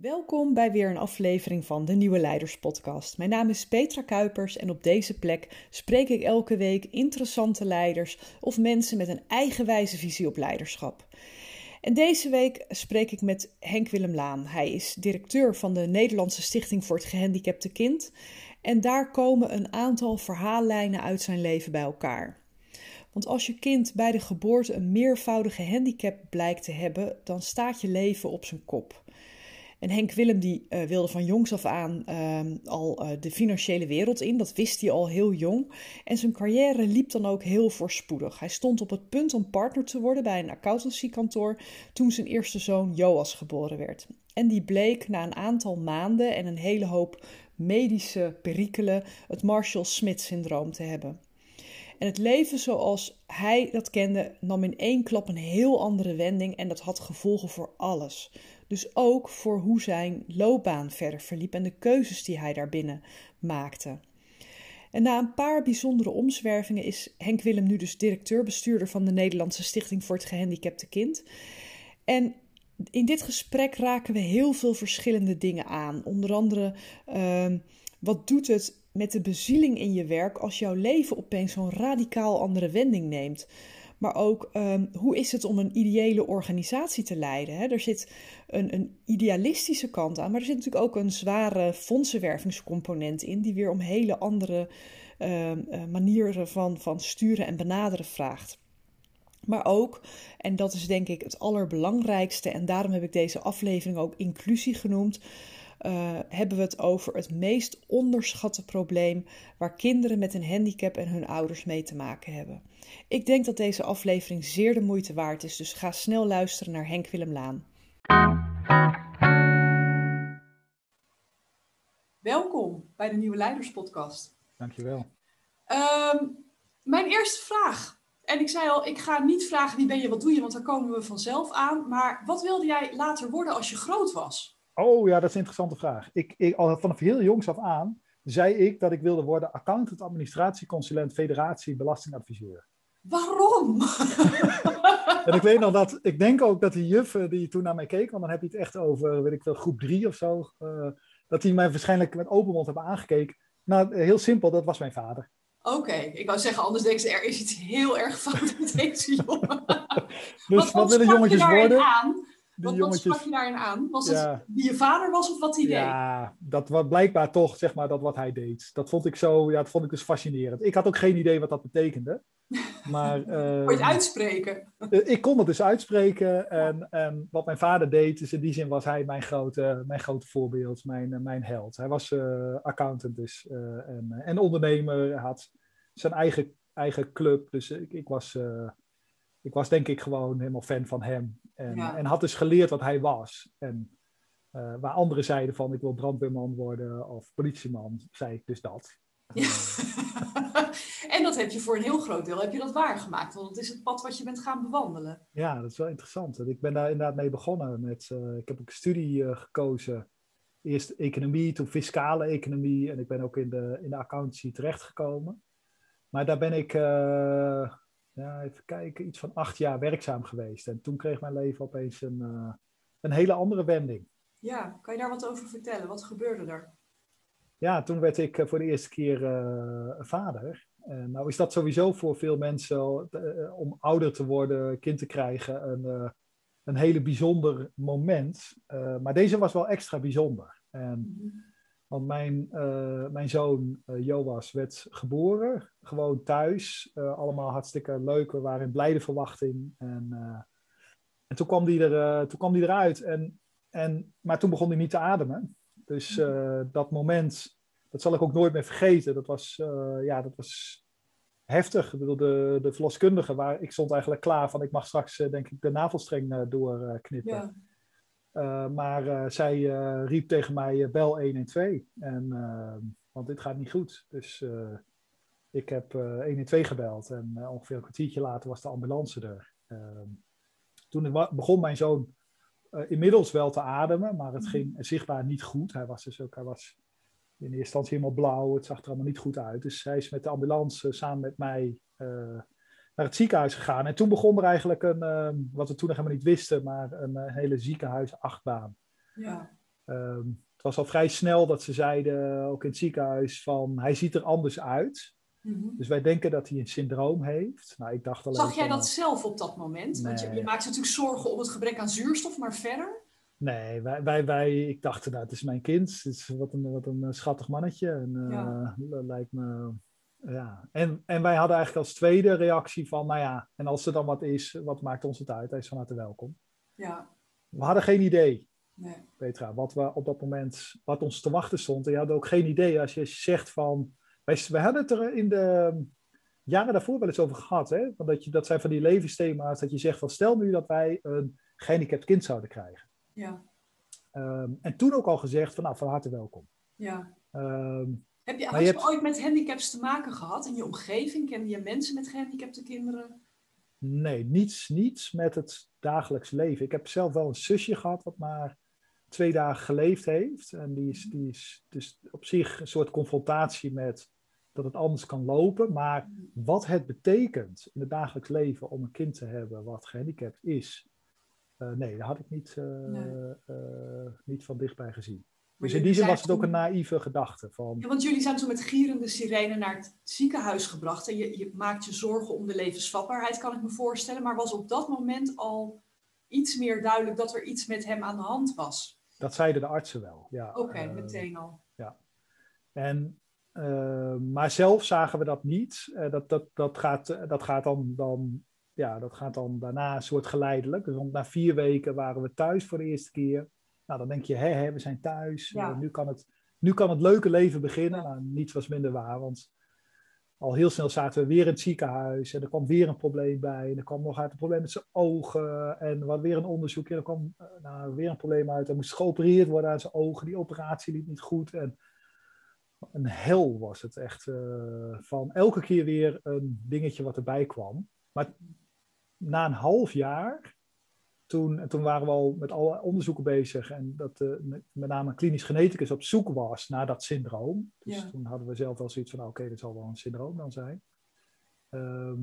Welkom bij weer een aflevering van de Nieuwe Leiders Podcast. Mijn naam is Petra Kuipers en op deze plek spreek ik elke week interessante leiders of mensen met een eigenwijze visie op leiderschap. En deze week spreek ik met Henk Willem Laan. Hij is directeur van de Nederlandse Stichting voor het Gehandicapte Kind. En daar komen een aantal verhaallijnen uit zijn leven bij elkaar. Want als je kind bij de geboorte een meervoudige handicap blijkt te hebben, dan staat je leven op zijn kop. En Henk Willem die uh, wilde van jongs af aan uh, al uh, de financiële wereld in. Dat wist hij al heel jong. En zijn carrière liep dan ook heel voorspoedig. Hij stond op het punt om partner te worden bij een accountancykantoor toen zijn eerste zoon Joas geboren werd. En die bleek na een aantal maanden en een hele hoop medische perikelen het Marshall-Smith-syndroom te hebben. En het leven zoals hij dat kende nam in één klap een heel andere wending en dat had gevolgen voor alles. Dus ook voor hoe zijn loopbaan verder verliep en de keuzes die hij daarbinnen maakte. En na een paar bijzondere omzwervingen is Henk Willem nu dus directeur-bestuurder van de Nederlandse Stichting voor het Gehandicapte Kind. En in dit gesprek raken we heel veel verschillende dingen aan. Onder andere, uh, wat doet het met de bezieling in je werk als jouw leven opeens zo'n radicaal andere wending neemt? Maar ook um, hoe is het om een ideële organisatie te leiden? Hè? Er zit een, een, idealistische kant aan, maar er zit natuurlijk ook een zware fondsenwervingscomponent in, die weer om hele andere uh, manieren van, van sturen en benaderen vraagt. Maar ook, en dat is denk ik het allerbelangrijkste, en daarom heb ik deze aflevering ook inclusie genoemd uh, hebben we het over het meest onderschatte probleem waar kinderen met een handicap en hun ouders mee te maken hebben. Ik denk dat deze aflevering zeer de moeite waard is, dus ga snel luisteren naar Henk Willem Laan. Welkom bij de Nieuwe Leiders Podcast. Dankjewel. Um, mijn eerste vraag. En ik zei al, ik ga niet vragen wie ben je, wat doe je, want daar komen we vanzelf aan. Maar wat wilde jij later worden als je groot was? Oh ja, dat is een interessante vraag. Ik, ik, al vanaf heel jongs af aan zei ik dat ik wilde worden accountant, administratieconsulent, federatie, belastingadviseur. Waarom? en ik weet nog dat, ik denk ook dat die juf die toen naar mij keek, want dan heb je het echt over, weet ik veel, groep drie of zo, uh, dat die mij waarschijnlijk met open mond hebben aangekeken. Nou, heel simpel, dat was mijn vader. Oké, ik wou zeggen, anders denk ze, er is iets heel erg fout met deze jongen. dus wat, wat willen jongetjes worden? Aan? Wat, jongetjes... wat sprak je daarin aan? Was het wie je vader was of wat hij deed? Ja, dat was blijkbaar toch, zeg maar, dat wat hij deed. Dat vond ik zo, ja, dat vond ik dus fascinerend. Ik had ook geen idee wat dat betekende. Maar, uh, Kon je het ehm, uitspreken? Uh, ik kon het dus uitspreken. En, en wat mijn vader deed, dus in die zin was hij mijn grote, mijn grote voorbeeld, mijn, uh, mijn held. Hij was uh, accountant dus en, en ondernemer. Hij had zijn eigen, eigen club. Dus ik, ik was ik was denk ik gewoon helemaal fan van hem. En, en had dus geleerd wat hij was. En uh, waar anderen zeiden van ik wil brandweerman worden of politieman, zei ik dus dat. Ja. en dat heb je voor een heel groot deel heb je dat waargemaakt. Want het is het pad wat je bent gaan bewandelen. Ja, dat is wel interessant. Ik ben daar inderdaad mee begonnen. Met, uh, ik heb ook een studie uh, gekozen. Eerst economie, toen fiscale economie. En ik ben ook in de, in de accountancy terechtgekomen. Maar daar ben ik ja, even kijken, iets van acht jaar werkzaam geweest. En toen kreeg mijn leven opeens een, uh, een hele andere wending. Ja, kan je daar wat over vertellen? Wat gebeurde er? Ja, toen werd ik eh, voor de eerste keer uh, vader. En nou is dat sowieso voor veel mensen om ouder te worden, kind te krijgen, een, een hele bijzonder moment. maar deze was wel extra bijzonder. En mhm. Want mijn, uh, mijn zoon uh, Joas werd geboren, gewoon thuis. Uh, allemaal hartstikke leuk, we waren in blijde verwachting. En, en toen, kwam die er, toen kwam die eruit. En, en, maar toen begon hij niet te ademen. Dus dat moment, dat zal ik ook nooit meer vergeten. Dat was, ja, dat was heftig. Ik bedoel, de, de verloskundige, waar, ik stond eigenlijk klaar van... ik mag straks, denk ik, de navelstreng doorknippen. Ja. Uh, maar uh, zij uh, riep tegen mij: bel 112. En, want dit gaat niet goed. Dus ik heb 112 gebeld. En ongeveer een kwartiertje later was de ambulance er. Ehm, toen begon mijn zoon inmiddels wel te ademen, maar het mhm. ging zichtbaar niet goed. Hij was dus ook, hij was in eerste instantie helemaal blauw. Het zag er allemaal niet goed uit. Dus hij is met de ambulance samen met mij naar het ziekenhuis gegaan. En toen begon er eigenlijk een, uh, wat we toen nog helemaal niet wisten, maar een uh, hele ziekenhuisachtbaan. Ja. ehm, het was al vrij snel dat ze zeiden, ook in het ziekenhuis, van hij ziet er anders uit. Mhm. Dus wij denken dat hij een syndroom heeft. Nou, ik dacht alleen Zag jij van, dat zelf op dat moment? Want je, je maakt natuurlijk zorgen om het gebrek aan zuurstof, maar verder? Nee, wij, wij, wij, ik dacht, nou, het is mijn kind. Het is wat een, wat een eh, schattig mannetje. En, eh, Ja. dat lijkt me, ja. En, en wij hadden eigenlijk als tweede reactie van, nou ja, en als er dan wat is, wat maakt ons het uit? Hij is van harte welkom. Ja, We hadden geen idee, nee. Petra, wat we op dat moment, wat ons te wachten stond. En je had ook geen idee als je zegt van, wij, wij hadden het er in de jaren daarvoor wel eens over gehad, hè? Want dat, je, dat zijn van die levensthema's, dat je zegt van, stel nu dat wij een gehandicapt kind zouden krijgen. Ja, Ehm, en toen ook al gezegd van, nou, van harte welkom. ja. Ehm, Heb je, had je je hebt- ooit met handicaps te maken gehad in je omgeving? Kende je mensen met gehandicapte kinderen? nee, niets, niets met het dagelijks leven. Ik heb zelf wel een zusje gehad wat maar twee dagen geleefd heeft. En die is, die is dus op zich een soort confrontatie met dat het anders kan lopen. Maar wat het betekent in het dagelijks leven om een kind te hebben wat gehandicapt is, eh, nee, dat had ik niet, eh, Nee. eh, niet van dichtbij gezien. Dus in die zin was het ook een naïeve gedachte. Van, Ja, want jullie zijn toen met gierende sirene naar het ziekenhuis gebracht. En je, je maakt je zorgen om de levensvatbaarheid, kan ik me voorstellen. Maar was op dat moment al iets meer duidelijk dat er iets met hem aan de hand was? dat zeiden de artsen wel. Ja, Oké, Eh, meteen al. En, eh, maar zelf zagen we dat niet. Eh, dat, dat, dat, gaat, eh, dat, gaat dan, dan, ja, dat gaat dan daarna een soort geleidelijk. Dus na vier weken waren we thuis voor de eerste keer. Nou, dan denk je, hè, hè we zijn thuis. Ja. Eh, nu, kan het, nu kan het leuke leven beginnen. Nou, niets was minder waar, want al heel snel zaten we weer in het ziekenhuis. En er kwam weer een probleem bij. En er kwam nog uit een probleem met zijn ogen. En hadden weer een onderzoek. En er kwam eh, nou, weer een probleem uit. Er moest geopereerd worden aan zijn ogen. Die operatie liep niet goed. En een hel was het echt. eh, van elke keer weer een dingetje wat erbij kwam. Maar na een half jaar, toen, en toen waren we al met alle onderzoeken bezig. En dat eh, met, name een klinisch geneticus op zoek was naar dat syndroom. Dus Ja. toen hadden we zelf wel zoiets van: nou, oké, dat zal wel een syndroom dan zijn. Ehm,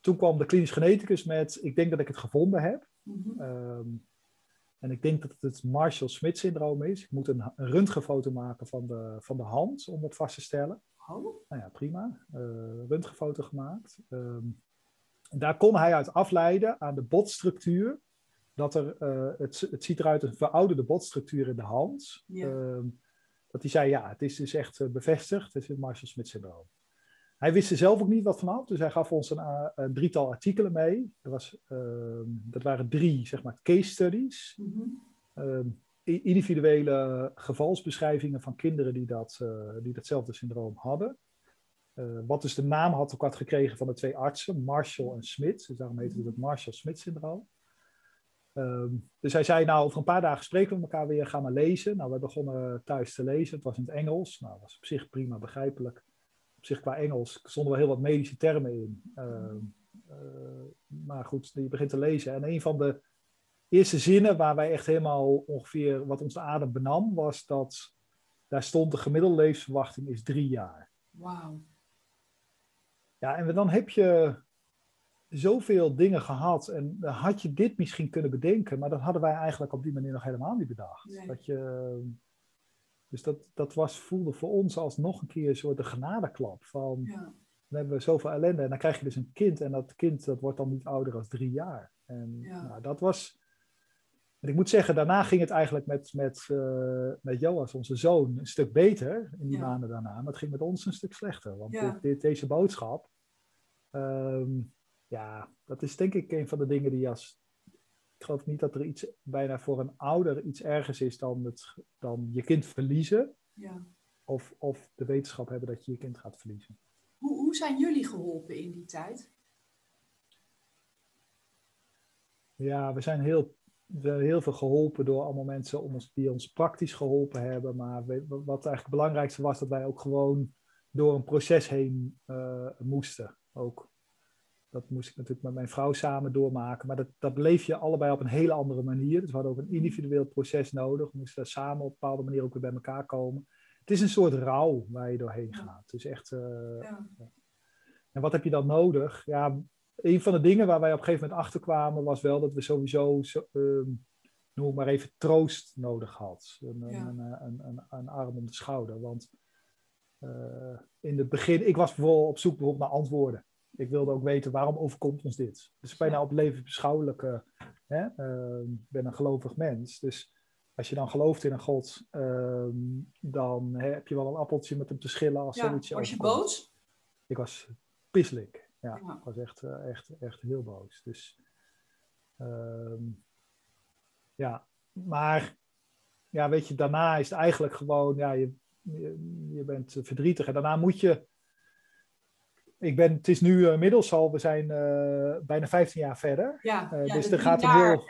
toen kwam de klinisch geneticus met: ik denk dat ik het gevonden heb. Mhm. Ehm, en ik denk dat het het Marshall-Smith-syndroom is. Ik moet een, een röntgenfoto maken van de, van de hand om het vast te stellen. Oh, Nou ja, prima. Eh röntgenfoto gemaakt. Ehm, en daar kon hij uit afleiden aan de botstructuur. Dat er, eh, het, het ziet eruit een verouderde botstructuur in de hand. Ja. Ehm, dat hij zei, ja, het is dus echt eh, bevestigd. Het is het Marshall-Smith-syndroom. Hij wist er zelf ook niet wat vanaf, dus hij gaf ons een, eh, een drietal artikelen mee. Er was, ehm, dat waren drie, zeg maar, case studies. mhm. Ehm, individuele gevalsbeschrijvingen van kinderen die, dat, die datzelfde syndroom hadden. Wat dus de naam had ook had gekregen van de twee artsen, Marshall en Smith. Dus daarom heette het het Marshall-Smith-syndroom. Ehm, dus hij zei, nou, over een paar dagen spreken we elkaar weer, ga maar lezen. Nou, we begonnen thuis te lezen. Het was in het Engels. Nou, dat was op zich prima begrijpelijk. Op zich qua Engels stonden wel heel wat medische termen in. Ehm, eh, maar goed, je begint te lezen. En een van de eerste zinnen waar wij echt helemaal ongeveer wat ons de adem benam, was dat daar stond de gemiddelde levensverwachting is drie jaar. Wauw. Ja, en dan heb je zoveel dingen gehad en had je dit misschien kunnen bedenken, maar dat hadden wij eigenlijk op die manier nog helemaal niet bedacht. Nee. Dat je, dus dat, dat was, voelde voor ons als nog een keer een soort de genadeklap van, Ja. we hebben zoveel ellende en dan krijg je dus een kind en dat kind dat wordt dan niet ouder dan drie jaar. En Ja. nou, dat was, en ik moet zeggen, daarna ging het eigenlijk met, met, eh, met Joas, onze zoon, een stuk beter in die Ja. maanden daarna. Maar het ging met ons een stuk slechter. Want dit- deze boodschap, ehm, ja, dat is denk ik een van de dingen die als... Ik geloof niet dat er iets bijna voor een ouder iets ergers is dan, het, dan je kind verliezen. Ja. Of, of de wetenschap hebben dat je je kind gaat verliezen. Hoe, hoe zijn jullie geholpen in die tijd? Ja, we zijn heel, we heel veel geholpen door allemaal mensen om ons, die ons praktisch geholpen hebben. Maar we- wat eigenlijk het belangrijkste was, dat wij ook gewoon door een proces heen eh, moesten. Ook. Dat moest ik natuurlijk met mijn vrouw samen doormaken. Maar dat, dat bleef je allebei op een hele andere manier. Dus we hadden ook een individueel proces nodig. We moesten samen op een bepaalde manier ook weer bij elkaar komen. Het is een soort rouw waar je doorheen gaat. Het is echt... eh, Ja. en wat heb je dan nodig? Ja, een van de dingen waar wij op een gegeven moment achter kwamen was wel dat we sowieso ehm, noem maar even, troost nodig had. Een, Ja. een, een, een, een arm om de schouder. Want eh, in het begin, ik was bijvoorbeeld op zoek bijvoorbeeld naar antwoorden. Ik wilde ook weten waarom overkomt ons dit. Dus bijna Ja. op levensbeschouwelijke. Hè? eh, Ik ben een gelovig mens. Dus als je dan gelooft in een God, ehm, dan hè, heb je wel een appeltje met hem te schillen als Ja, zoiets was je overkomt. boos? Ik was pisselijk. Ja, Ja. ik was echt, eh, echt, echt heel boos. Dus ehm, ja, maar ja, weet je, daarna is het eigenlijk gewoon, ja, je, je, je bent verdrietig en daarna moet je. Ik ben, het is nu eh, inmiddels al, we zijn eh, bijna 15 jaar verder. Ja, Eh, ja dus de er gaat jaar, heel-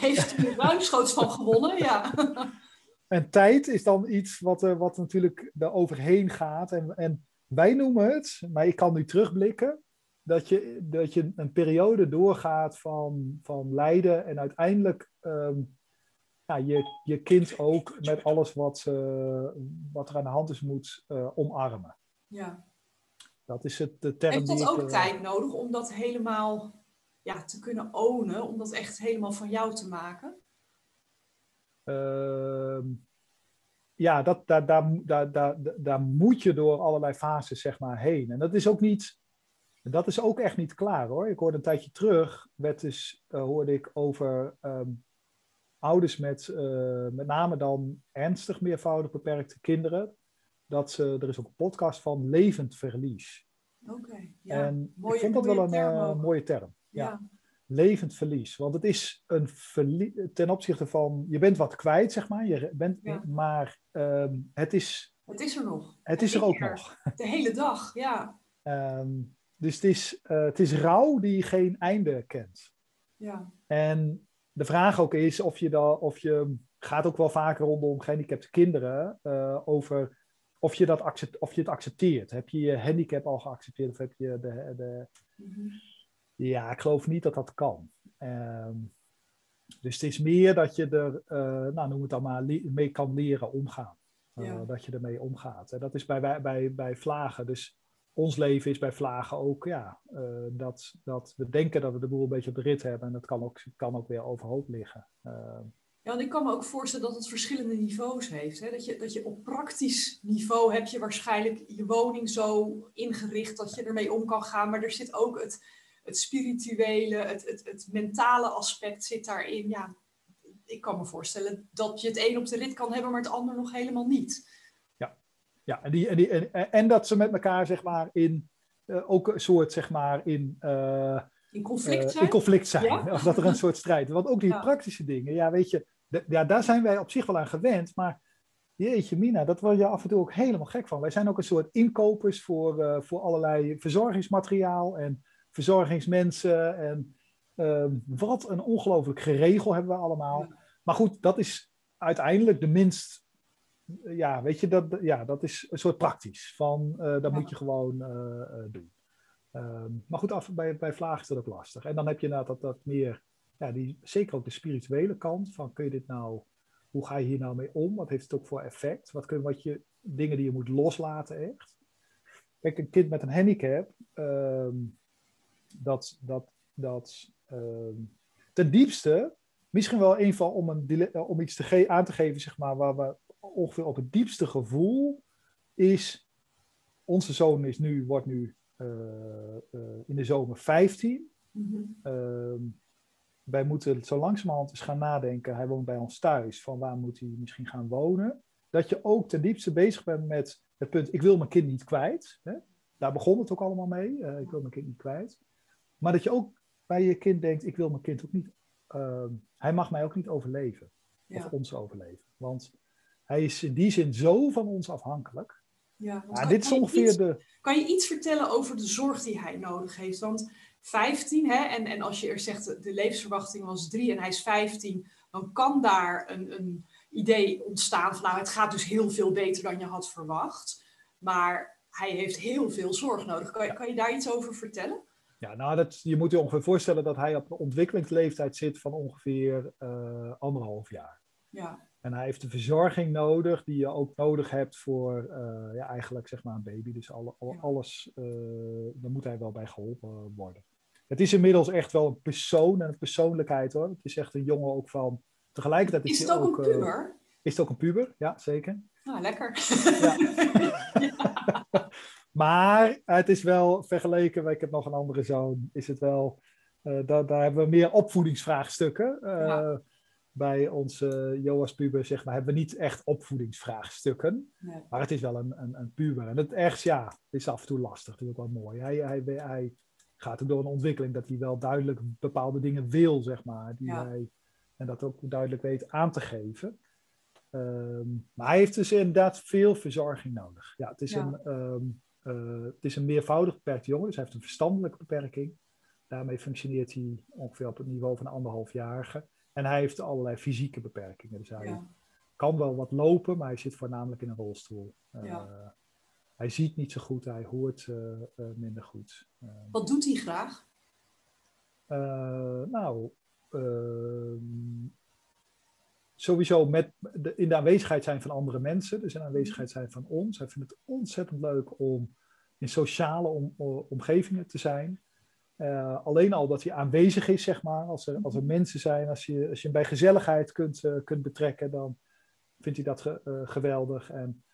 heeft u ruimschoots van gewonnen, ja. En tijd is dan iets wat, wat natuurlijk er overheen gaat. En, en wij noemen het, maar ik kan nu terugblikken, dat je, dat je een periode doorgaat van, van lijden en uiteindelijk ehm, ja, je, je kind ook met alles wat, wat er aan de hand is moet omarmen. ja. Dat is het, de term Heeft dat ook eh, tijd nodig om dat helemaal ja, te kunnen ownen, om dat echt helemaal van jou te maken? Ehm, ja, dat, daar, daar, daar, daar, daar moet je door allerlei fases zeg maar, heen. En dat is ook niet, dat is ook echt niet klaar hoor. Ik hoorde een tijdje terug, werd dus, eh, hoorde ik over ehm, ouders met eh, met name dan ernstig meervoudig beperkte kinderen. Dat ze, er is ook een podcast van levend verlies. Oké, ja. en mooie- ik vond dat wel een term eh, mooie term. ja ja. levend verlies. Want het is een verlies ten opzichte van, je bent wat kwijt, zeg maar, je bent, Ja. maar ehm, het, is, Het is er nog. het is er ook er. nog. De hele dag, ja. Ehm, dus het is, eh, het is rouw die geen einde kent. ja. En de vraag ook is of je, dan, of je gaat ook wel vaker rondom gehandicapte kinderen eh, over of je, dat accept, of je het accepteert. Heb je je handicap al geaccepteerd of heb je de, de, Mhm. Ja, ik geloof niet dat dat kan. Ehm, dus het is meer dat je er, eh, nou noem het dan maar, mee kan leren omgaan. Eh, Ja. Dat je ermee omgaat. En dat is bij, bij, bij, vlagen. Dus ons leven is bij vlagen ook, ja, eh, dat, dat we denken dat we de boel een beetje op de rit hebben. En dat kan ook, kan ook weer overhoop liggen. Ja, en ik kan me ook voorstellen dat het verschillende niveaus heeft. Hè? Dat, je, dat je op praktisch niveau heb je waarschijnlijk je woning zo ingericht dat je ermee om kan gaan. Maar er zit ook het, het spirituele, het, het, het mentale aspect zit daarin. Ja, ik kan me voorstellen dat je het een op de rit kan hebben, maar het ander nog helemaal niet. Ja, en, die, en, die, en, en dat ze met elkaar, zeg maar, in eh, ook een soort, zeg maar, in, eh, In conflict eh, zijn. in conflict zijn. Ja. Of dat er een soort strijd. Want ook die Ja. praktische dingen, ja, weet je, ja, daar zijn wij op zich wel aan gewend. Maar jeetje, Mina, dat word je af en toe ook helemaal gek van. Wij zijn ook een soort inkopers voor, eh, voor allerlei verzorgingsmateriaal en verzorgingsmensen. En ehm, wat een ongelooflijk geregel hebben we allemaal. Maar goed, dat is uiteindelijk de minst. Ja, weet je, dat, ja, dat is een soort praktisch. Van, eh, dat Ja. moet je gewoon eh, doen. Ehm, maar goed, af, bij, bij vlaag is dat ook lastig. En dan heb je inderdaad dat, dat meer, ja, die, zeker ook de spirituele kant. Van kun je dit nou, hoe ga je hier nou mee om? Wat heeft het ook voor effect? Wat, kun, wat je, dingen die je moet loslaten echt. Kijk, een kind met een handicap, ehm, dat, dat, dat ehm, ten diepste, misschien wel een van om, een, dile- om iets te ge- aan te geven, zeg maar, waar we ongeveer op het diepste gevoel is, onze zoon is nu, wordt nu eh, eh, in de zomer 15. Mhm. Ehm, wij moeten zo langzamerhand eens gaan nadenken. Hij woont bij ons thuis. Van waar moet hij misschien gaan wonen? Dat je ook ten diepste bezig bent met het punt: ik wil mijn kind niet kwijt. Hè? Daar begon het ook allemaal mee. eh, ik wil mijn kind niet kwijt. Maar dat je ook bij je kind denkt: ik wil mijn kind ook niet. ehm, hij mag mij ook niet overleven. Ja. Of ons overleven. Want hij is in die zin zo van ons afhankelijk. Ja, Ja, kan- dit is ongeveer iets- de. Kan je iets vertellen over de zorg die hij nodig heeft? Want 15, hè, en, en als je er zegt de- levensverwachting was 3 en hij is 15, dan kan daar een, een idee ontstaan van nou, het gaat dus heel veel beter dan je had verwacht. Maar hij heeft heel veel zorg nodig. Kan je, kan je daar iets over vertellen? Ja, nou, dat, je moet je ongeveer voorstellen dat hij op een ontwikkelingsleeftijd zit van ongeveer eh, anderhalf jaar. Ja, En hij heeft de verzorging nodig die je ook nodig hebt voor eh, ja, eigenlijk zeg maar een baby. Dus alle, alles, eh daar moet hij wel bij geholpen worden. Het is inmiddels echt wel een persoon en een persoonlijkheid hoor. Het is echt een jongen ook van tegelijkertijd is, het ook, een puber? is het ook een puber, ja, zeker. Nou, lekker. Ja. maar het is wel vergeleken, ik heb nog een andere zoon, is het wel, daar, daar hebben we meer opvoedingsvraagstukken. Ja bij onze Joas puber, zeg maar, hebben we niet echt opvoedingsvraagstukken. Nee. Maar het is wel een, een, een puber. En het echt, ja, is af en toe lastig. Dat is ook wel mooi. Hij, hij, hij gaat ook door een ontwikkeling dat hij wel duidelijk bepaalde dingen wil, zeg maar. Die hij, en dat ook duidelijk weet aan te geven. Ehm, maar hij heeft dus inderdaad veel verzorging nodig. Ja, het is, Een, um, uh, het is een meervoudig beperkt jongen, dus hij heeft een verstandelijke beperking. Daarmee functioneert hij ongeveer op het niveau van een anderhalfjarige. En hij heeft allerlei fysieke beperkingen. Dus hij kan wel wat lopen, maar hij zit voornamelijk in een rolstoel. Uh, hij ziet niet zo goed, hij hoort uh, uh, minder goed. wat doet hij graag? nou, ehm, sowieso met de, in de aanwezigheid zijn van andere mensen, dus in de aanwezigheid zijn van ons. Hij vindt het ontzettend leuk om in sociale om, omgevingen te zijn. Uh, alleen al dat hij aanwezig is, zeg maar. Als er, als er mensen zijn, als je, als je hem bij gezelligheid kunt, uh, kunt betrekken, dan vindt hij dat ge, uh, geweldig. En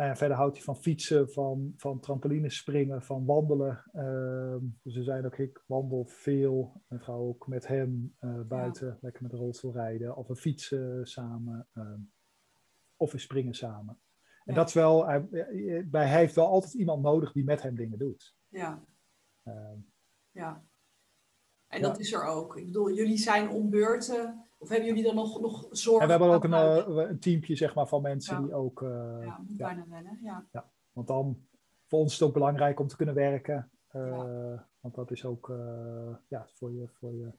nou ja, verder houdt hij van fietsen, van, van trampolines springen, van wandelen. Ehm, dus zijn ook, ik wandel veel en ga ook met hem buiten, ja. lekker met de rolstoel rijden. Of we fietsen samen, ehm, of we springen samen. En dat is wel, hij, hij heeft wel altijd iemand nodig die met hem dingen doet. Ja. Ehm, ja. En dat is er ook. Ik bedoel, jullie zijn om beurten. Of hebben jullie dan nog, nog zorgen? En we hebben ook een, uh, een teampje zeg maar, van mensen die ook... Uh, ja, bijna wennen, ja. ja. Want dan, voor ons is het ook belangrijk om te kunnen werken. Uh, want dat is ook, ja, voor je... Voor je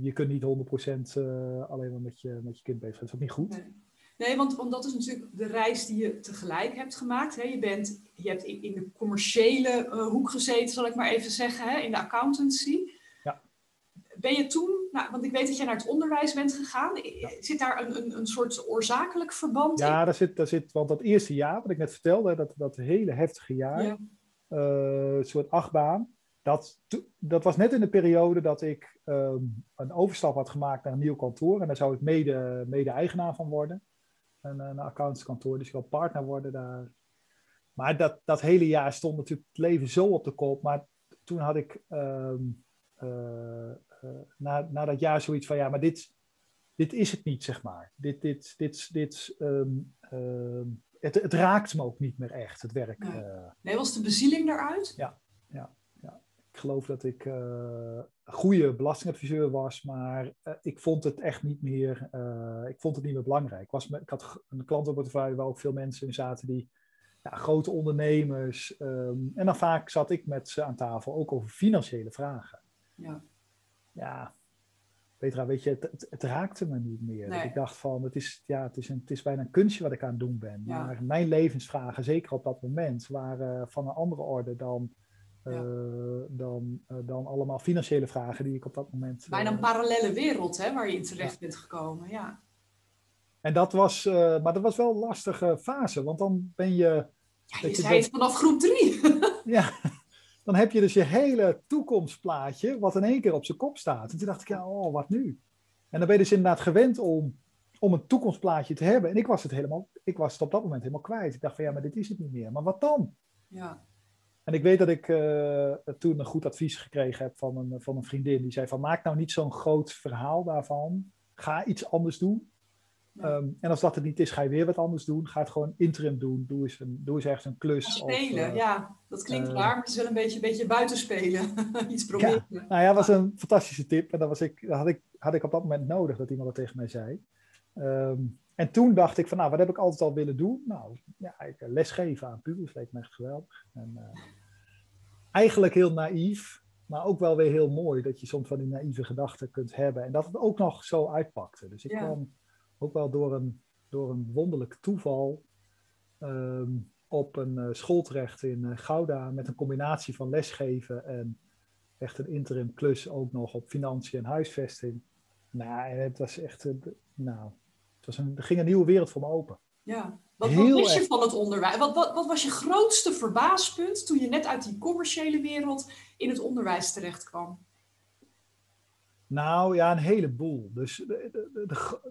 je kunt niet 100% alleen maar met je, met je kind bezig zijn. Dat is ook niet goed. Nee. Nee, want, want dat is natuurlijk de reis die je tegelijk hebt gemaakt. Hè. Je, bent, je hebt in, in de commerciële hoek gezeten, zal ik maar even zeggen, hè, in de accountancy. Ja. Ben je toen, nou, want ik weet dat jij naar het onderwijs bent gegaan. Zit daar een, een, een soort oorzakelijk verband ja, in? Ja, daar zit, daar zit, want dat eerste jaar, wat ik net vertelde, dat, dat hele heftige jaar, ja. uh, een soort achtbaan. Dat, dat was net in de periode dat ik um, een overstap had gemaakt naar een nieuw kantoor. En daar zou ik mede, mede eigenaar van worden een, een accountskantoor. Dus ik wil partner worden daar. Maar dat, dat hele jaar stond natuurlijk het leven zo op de kop. Maar toen had ik um, uh, uh, na, na dat jaar zoiets van, ja, maar dit, dit is het niet, zeg maar. Dit, dit, dit, dit, um, um, het, het raakt me ook niet meer echt, het werk. Nee, uh, nee was de bezieling daaruit? Ja, ja, ja. Ik geloof dat ik goede belastingadviseur was, maar uh, ik vond het echt niet meer, uh, ik vond het niet meer belangrijk. Ik, was, ik had een klantenportefeuille waar ook veel mensen in zaten die ja, grote ondernemers. Um, en dan vaak zat ik met ze aan tafel ook over financiële vragen. Ja. Ja, Petra, weet je, het, het, het raakte me niet meer. Nee. Ik dacht van, het is, ja, het, is een, het is bijna een kunstje wat ik aan het doen ben. Ja. Maar mijn levensvragen, zeker op dat moment, waren van een andere orde dan ja. Uh, dan, uh, dan allemaal financiële vragen die ik op dat moment. Bijna een uh, parallele wereld hè, waar je in terecht ja. bent gekomen. Ja. En dat was, maar dat was wel een lastige fase, want dan ben je. Ja, je zei het vanaf groep drie. ja, dan heb je dus je hele toekomstplaatje, wat in één keer op zijn kop staat. En toen dacht ik, ja, oh, wat nu? En dan ben je dus inderdaad gewend om, om een toekomstplaatje te hebben. En ik was het helemaal, ik was het op dat moment helemaal kwijt. Ik dacht van ja, maar dit is het niet meer. Maar wat dan? Ja. En ik weet dat ik uh, toen een goed advies gekregen heb van een, van een vriendin. Die zei van maak nou niet zo'n groot verhaal daarvan. Ga iets anders doen. Um, en als dat het niet is, ga je weer wat anders doen. Ga het gewoon interim doen. Doe eens, een, doe eens ergens een klus. Spelen, of, uh, ja. Dat klinkt uh, raar, maar het is wel een beetje, een beetje buitenspelen. iets proberen. Ja. Nou ja, dat was een fantastische tip. En dat, was ik, dat had, ik, had ik op dat moment nodig dat iemand dat tegen mij zei. Um, en toen dacht ik van, nou, wat heb ik altijd al willen doen? Nou, ja, ik lesgeven aan pubers, leek me echt geweldig. En, uh, eigenlijk heel naïef, maar ook wel weer heel mooi dat je soms van die naïeve gedachten kunt hebben. En dat het ook nog zo uitpakte. Dus ik ja. kwam ook wel door een, door een wonderlijk toeval um, op een uh, school terecht in uh, Gouda met een combinatie van lesgeven en echt een interim klus ook nog op financiën en huisvesting. Nou, het was echt, nou, het was een, er ging een nieuwe wereld voor me open. Ja, wat, wat wist je van het onderwijs? Wat, wat, wat, was je grootste verbaaspunt toen je net uit die commerciële wereld in het onderwijs terecht kwam? Nou ja, een heleboel. Dus de, de,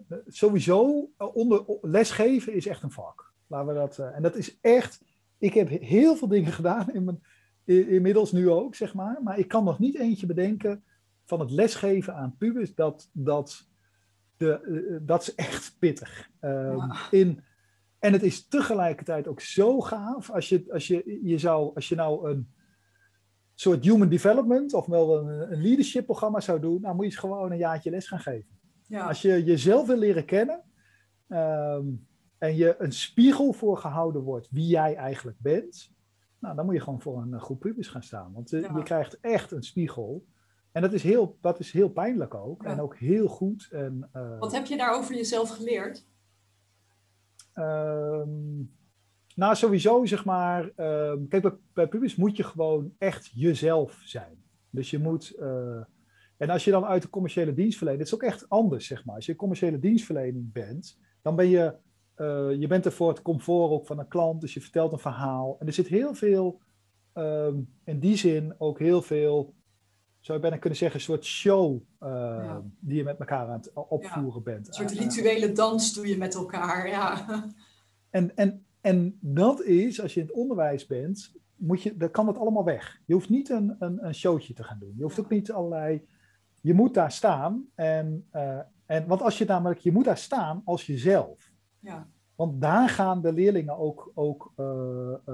de, sowieso onder, lesgeven is echt een vak. Laten we dat, en dat is echt. Ik heb heel veel dingen gedaan in mijn, inmiddels nu ook, zeg maar. Maar ik kan nog niet eentje bedenken van het lesgeven aan pubers. Dat, dat, de, dat is echt pittig. Um, in, en het is tegelijkertijd ook zo gaaf als je, als je, je, zou, als je nou een soort human development of wel een, een leadership programma zou doen, nou moet je gewoon een jaartje les gaan geven. Ja. Als je jezelf wil leren kennen um, en je een spiegel voor gehouden wordt wie jij eigenlijk bent, nou, dan moet je gewoon voor een groep pubers gaan staan. Want uh, je krijgt echt een spiegel. En dat is heel, dat is heel pijnlijk ook. Ja. En ook heel goed. En, uh, Wat heb je daar over jezelf geleerd? Um, nou, sowieso zeg maar. Um, kijk, bij, bij pubers moet je gewoon echt jezelf zijn. Dus je moet. Uh, en als je dan uit de commerciële dienstverlening. Het is ook echt anders, zeg maar. Als je commerciële dienstverlening bent, dan ben je. Uh, je bent er voor het comfort ook van een klant. Dus je vertelt een verhaal. En er zit heel veel. Um, in die zin ook heel veel zou je bijna kunnen zeggen, een soort show ja. die je met elkaar aan het opvoeren ja. bent. Een soort rituele dans doe je met elkaar, ja. En, en, en dat is, als je in het onderwijs bent, moet je, dan kan dat allemaal weg. Je hoeft niet een, een, een showtje te gaan doen. Je hoeft ook niet allerlei... Je moet daar staan. En, uh, en, want als je namelijk, je moet daar staan als jezelf. Ja. Want daar gaan de leerlingen ook, ook uh,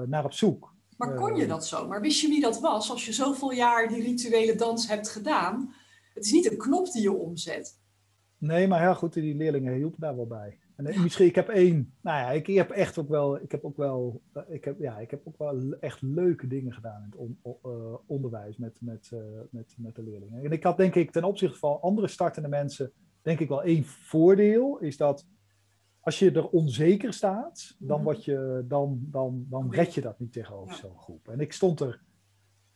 naar op zoek. Maar kon je dat zo? Maar wist je wie dat was als je zoveel jaar die rituele dans hebt gedaan? Het is niet een knop die je omzet. Nee, maar heel goed, die leerlingen hielpen daar wel bij. En misschien, ik heb één, nou ja, ik, ik, heb echt ook wel, ik heb ook wel, ik heb, ja, ik heb ook wel echt leuke dingen gedaan in het on, uh, onderwijs met, met, uh, met, met de leerlingen. En ik had denk ik ten opzichte van andere startende mensen, denk ik wel één voordeel, is dat als je er onzeker staat, dan, word je, dan, dan, dan red je dat niet tegenover zo'n groep. En ik stond er.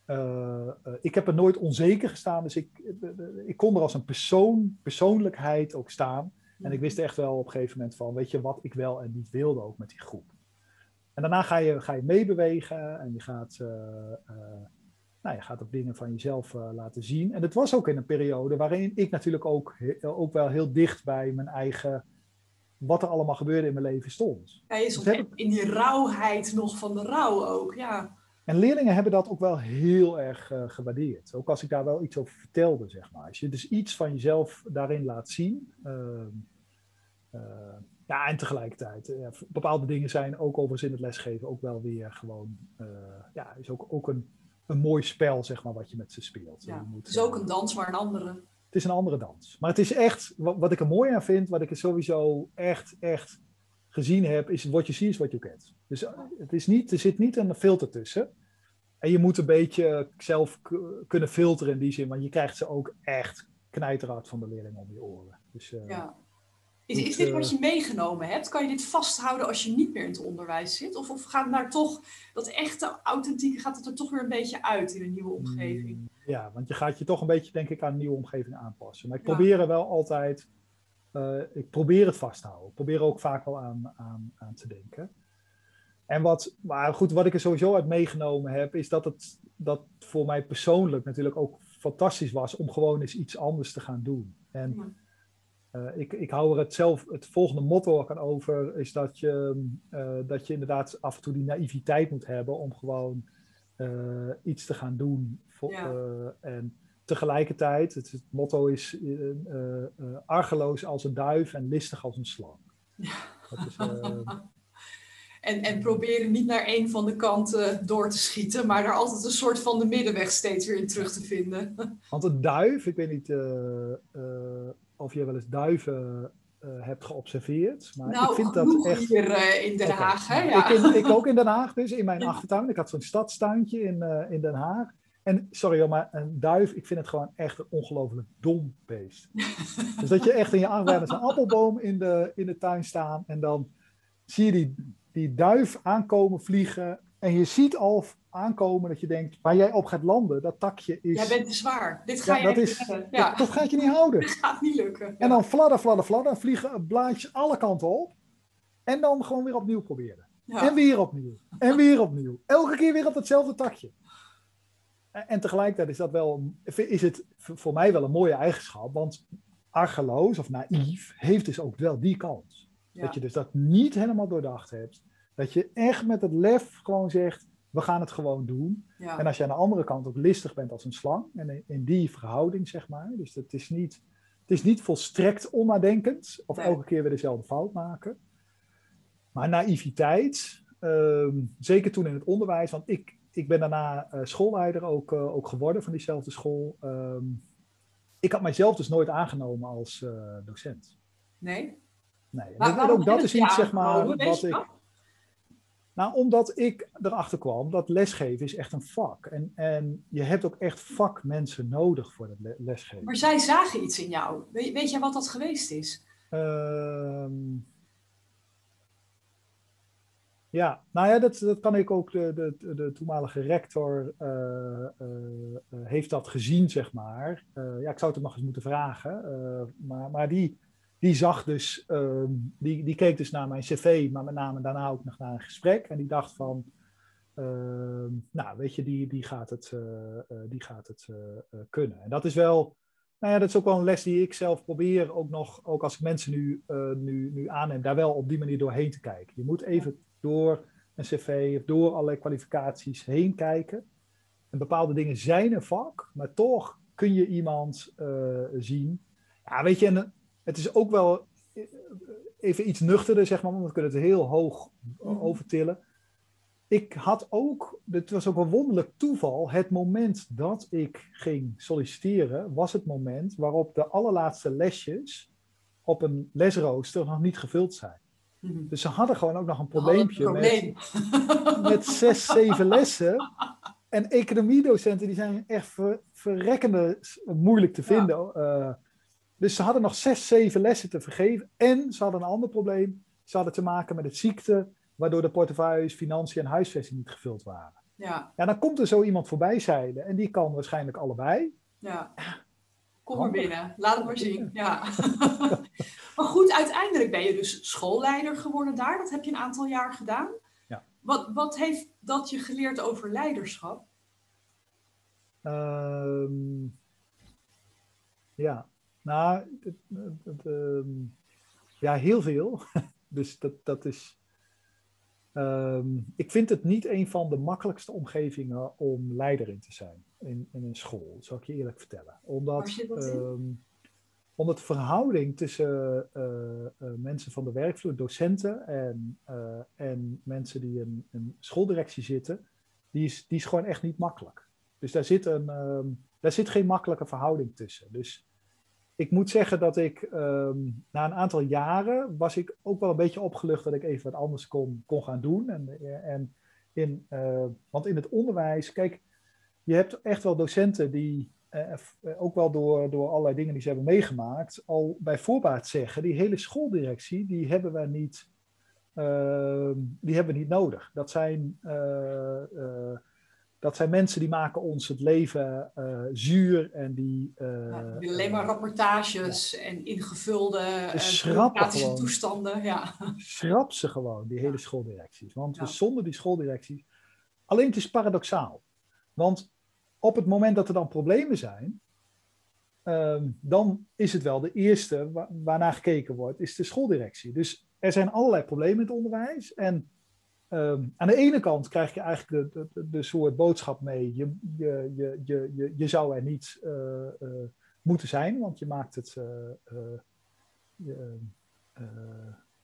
Uh, ik heb er nooit onzeker gestaan, dus ik, ik kon er als een persoon, persoonlijkheid ook staan. En ik wist echt wel op een gegeven moment van, weet je, wat ik wel en niet wilde ook met die groep. En daarna ga je, ga je meebewegen en je gaat, nou, je gaat ook dingen van jezelf laten zien. En het was ook in een periode waarin ik natuurlijk ook, ook wel heel dicht bij mijn eigen wat er allemaal gebeurde in mijn leven stond. Ja, je dus in die rauwheid nog van de rouw ook, ja. En leerlingen hebben dat ook wel heel erg gewaardeerd. Ook als ik daar wel iets over vertelde, zeg maar. Als je dus iets van jezelf daarin laat zien. Uh, ja, en tegelijkertijd, bepaalde dingen zijn ook overigens in het lesgeven ook wel weer gewoon, ja, is ook, ook een, een mooi spel, zeg maar, wat je met ze speelt. Ja, moet, het is ook een dans, maar een andere. Het is een andere dans. Maar het is echt, wat, wat ik er mooi aan vind, wat ik er sowieso echt, echt gezien heb, is wat je ziet is wat je kent. Dus het is niet, er zit niet een filter tussen. En je moet een beetje zelf kunnen filteren in die zin, want je krijgt ze ook echt knijterhard van de leerlingen om je oren. Dus, uh, ja. Is, is dit wat je meegenomen hebt? Kan je dit vasthouden als je niet meer in het onderwijs zit? Of, of gaat daar toch, dat echte authentieke, gaat het er toch weer een beetje uit in een nieuwe omgeving? Ja, want je gaat je toch een beetje, denk ik, aan een nieuwe omgeving aanpassen. Maar ik ja. probeer er wel altijd, uh, ik probeer het vast te houden. Ik probeer er ook vaak wel aan, aan, aan te denken. En wat, maar goed, wat ik er sowieso uit meegenomen heb, is dat het dat voor mij persoonlijk natuurlijk ook fantastisch was om gewoon eens iets anders te gaan doen. En. Uh, ik, ik hou er het zelf, het volgende motto aan over, is dat je, uh, dat je inderdaad af en toe die naïviteit moet hebben om gewoon uh, iets te gaan doen. Ja. en tegelijkertijd, het, het motto is argeloos als een duif en listig als een slang. Ja. Is, en, en proberen niet naar een van de kanten door te schieten, maar daar altijd een soort van de middenweg steeds weer in terug te vinden. Want een duif, ik weet niet of je wel eens duiven uh, hebt geobserveerd. Maar nou, ik vind dat echt. Hier uh, in Den okay. Haag, hè? Ja. Ik, in, ik, ook in Den Haag, dus in mijn achtertuin. Ik had zo'n stadstuintje in, uh, in Den Haag. En sorry, maar een duif, ik vind het gewoon echt een ongelooflijk dom beest. dus dat je echt in je aangewerkt een appelboom in de, in de tuin staan. En dan zie je die, die duif aankomen vliegen. En je ziet al aankomen dat je denkt, waar jij op gaat landen, dat takje is... Jij bent te zwaar. Dit ga ja, je dat is, ja. dat, dat, gaat je niet houden. Dat gaat niet lukken. En dan fladder, fladder, fladder, vliegen blaadjes alle kanten op. En dan gewoon weer opnieuw proberen. En weer opnieuw. En weer opnieuw. Elke keer weer op hetzelfde takje. En tegelijkertijd is dat wel, is het voor mij wel een mooie eigenschap, want argeloos of naïef heeft dus ook wel die kans. Dat je dus dat niet helemaal doordacht hebt. Dat je echt met het lef gewoon zegt, we gaan het gewoon doen. Ja. En als je aan de andere kant ook listig bent als een slang, en in, die verhouding zeg maar, dus het is niet, het is niet volstrekt onnadenkend, of elke keer weer dezelfde fout maken. Maar naïviteit, ehm, zeker toen in het onderwijs, want ik, ik ben daarna uh, schoolleider ook, uh, ook geworden van diezelfde school. Ehm, ik had mijzelf dus nooit aangenomen als uh, docent. Nee? Nee. En ook dat is iets, zeg maar, wat ik... Nou, omdat ik erachter kwam dat lesgeven is echt een vak. En, en je hebt ook echt vakmensen nodig voor het lesgeven. Maar zij zagen iets in jou. Weet, weet jij wat dat geweest is? Ehm, ja, nou ja, dat, dat kan ik ook. De, de, de toenmalige rector uh, uh, heeft dat gezien, zeg maar. ja, ik zou het hem nog eens moeten vragen. maar, maar die, die zag dus, ehm, die, die keek dus naar mijn cv, maar met name daarna ook nog naar een gesprek. En die dacht van, ehm, nou weet je, die, die gaat het, die gaat het kunnen. En dat is wel, nou ja, dat is ook wel een les die ik zelf probeer, ook nog, ook als ik mensen nu, nu, nu aanneem, daar wel op die manier doorheen te kijken. Je moet even door een cv of door allerlei kwalificaties heen kijken. En bepaalde dingen zijn een vak, maar toch kun je iemand zien. Ja, weet je, het is ook wel eh, even iets nuchterder, zeg maar, want we kunnen het heel hoog mhm. overtillen. Ik had ook, het was ook een wonderlijk toeval, het moment dat ik ging solliciteren, was het moment waarop de allerlaatste lesjes op een lesrooster nog niet gevuld zijn. Mhm. Dus ze hadden gewoon ook nog een probleempje met, met zes, zeven lessen. En economiedocenten die zijn echt ver, verrekkende moeilijk te vinden. Uh, dus ze hadden nog zes, zeven lessen te vergeven. En ze hadden een ander probleem. Ze hadden te maken met het ziekte, waardoor de portefeuilles, financiën en huisvesting niet gevuld waren. Ja. ja, dan komt er zo iemand voorbij zeilen en die kan waarschijnlijk allebei. Ja. Kom maar binnen, laat het maar zien. Ja. maar goed, uiteindelijk ben je dus schoolleider geworden daar. Dat heb je een aantal jaar gedaan. Ja. Wat, wat heeft dat je geleerd over leiderschap? Ehm, ja, nou, ehm, ja, heel veel. dus dat, dat is. Ehm, ik vind het niet een van de makkelijkste omgevingen om leider in te zijn in, in een school, zal ik je eerlijk vertellen. Omdat, um, omdat de verhouding tussen uh, uh, mensen van de werkvloer, docenten en, uh, en mensen die in een schooldirectie zitten, die is, die is gewoon echt niet makkelijk. Dus daar zit, een, um, daar zit geen makkelijke verhouding tussen. Dus ik moet zeggen dat ik um, na een aantal jaren was ik ook wel een beetje opgelucht dat ik even wat anders kon, kon gaan doen. En, en in, want in het onderwijs, kijk, je hebt echt wel docenten die eh, eh, ook wel door, door allerlei dingen die ze hebben meegemaakt, al bij voorbaat zeggen, die hele schooldirectie, die hebben we niet, uh, die hebben we niet nodig. Dat zijn, dat zijn mensen die maken ons het leven zuur en die... Ja, alleen maar rapportages en ingevulde dus toestanden. Ja. Schrap ze gewoon, die hele schooldirecties. Want zonder die schooldirecties... Alleen het is paradoxaal. Want op het moment dat er dan problemen zijn, ehm, dan is het wel de eerste wa waarnaar gekeken wordt, is de schooldirectie. Dus er zijn allerlei problemen in het onderwijs. En ehm, aan de ene kant krijg je eigenlijk de, de, de soort boodschap mee, je, je, je, je, je, zou er niet uh, uh, moeten zijn, want je maakt het. Je,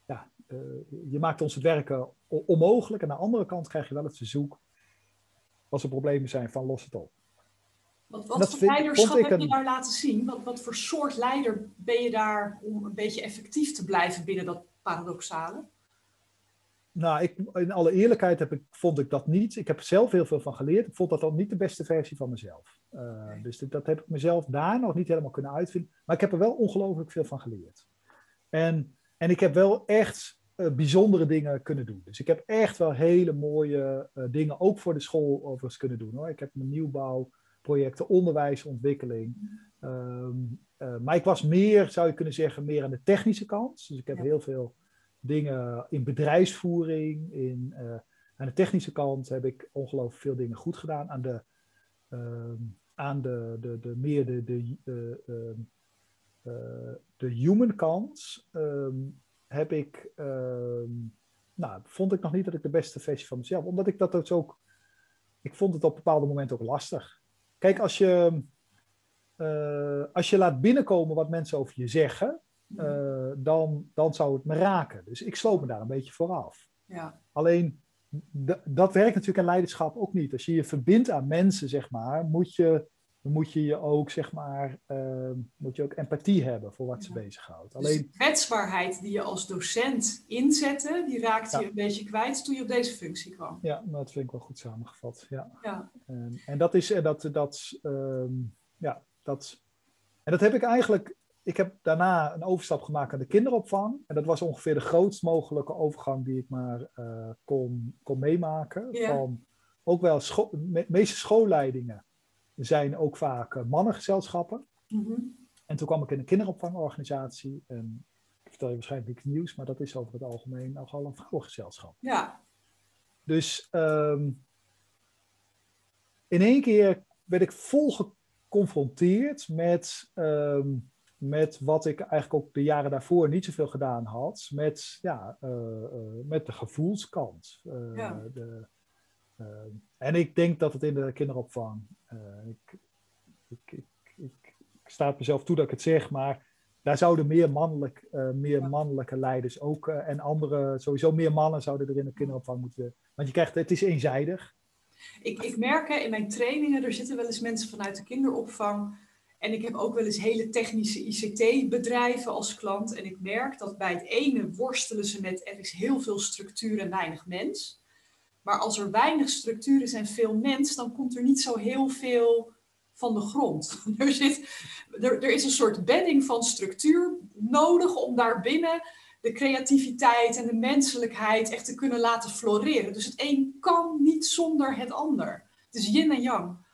ja, je maakt ons het werken onmogelijk. En aan de andere kant krijg je wel het verzoek, als er problemen zijn, van los het op. Wat, wat voor leiderschap heb je daar laten zien? Wat, wat voor soort leider ben je daar om een beetje effectief te blijven binnen dat paradoxale? Nou, ik, in alle eerlijkheid heb ik, vond ik dat niet. Ik heb zelf heel veel van geleerd. Ik vond dat dan niet de beste versie van mezelf. Uh, Dus dat, dat, heb ik mezelf daar nog niet helemaal kunnen uitvinden. Maar ik heb er wel ongelooflijk veel van geleerd. En, en ik heb wel echt uh, bijzondere dingen kunnen doen. Dus ik heb echt wel hele mooie uh, dingen ook voor de school overigens kunnen doen. Hoor. Ik heb mijn nieuwbouw projecten, onderwijsontwikkeling. Um, uh, maar ik was meer, zou je kunnen zeggen, meer aan de technische kant. Dus ik heb heel veel dingen in bedrijfsvoering. In, uh, aan de technische kant heb ik ongelooflijk veel dingen goed gedaan. Aan de ehm, aan de, de, de meer de, de, eh, de human kant ehm, heb ik, nou, vond ik nog niet dat ik de beste versie van mezelf, omdat ik dat dus ook, ik vond het op bepaalde momenten ook lastig. Kijk, als je, uh, als je laat binnenkomen wat mensen over je zeggen, uh, dan, dan zou het me raken. Dus ik sloot me daar een beetje vooraf. Ja. Alleen, dat werkt natuurlijk in leiderschap ook niet. Als je je verbindt aan mensen, zeg maar, moet je, moet je je ook, zeg maar, uh, moet je ook empathie hebben voor wat ze bezighoudt. Dus Alleen... de kwetsbaarheid die je als docent inzette, die raakte je een beetje kwijt toen je op deze functie kwam. Ja, dat vind ik wel goed samengevat. Ja. ja. En, en dat is, en dat, dat, um, ja, dat, en dat heb ik eigenlijk ik heb daarna een overstap gemaakt naar de kinderopvang. En dat was ongeveer de grootst mogelijke overgang die ik maar uh, kon, kon meemaken. Van ook wel, de meeste schoolleidingen zijn ook vaak uh, mannengezelschappen. Mm -hmm. En toen kwam ik in een kinderopvangorganisatie. En ik vertel je waarschijnlijk niks nieuws, maar dat is over het algemeen nogal een vrouwengezelschap. Ja. Dus um, in één keer werd ik vol geconfronteerd met. Um, met wat ik eigenlijk ook de jaren daarvoor niet zoveel gedaan had, met, ja, uh, uh, met de gevoelskant. Uh, ja. de, en ik denk dat het in de kinderopvang, ik, ik, ik, ik, sta het mezelf toe dat ik het zeg, maar daar zouden meer, mannelijk, meer ja. mannelijke leiders ook en andere, sowieso meer mannen zouden er in de kinderopvang moeten. Want je krijgt, het is eenzijdig. Ik, ik merk hè, in mijn trainingen, er zitten wel eens mensen vanuit de kinderopvang en ik heb ook wel eens hele technische ICT-bedrijven als klant. En ik merk dat bij het ene worstelen ze met er is heel veel structuur en weinig mens. Maar als er weinig structuur is en veel mens, dan komt er niet zo heel veel van de grond. Er, er is een soort bedding van structuur nodig om daarbinnen de creativiteit en de menselijkheid echt te kunnen laten floreren. Dus het een kan niet zonder het ander. Het is yin en yang.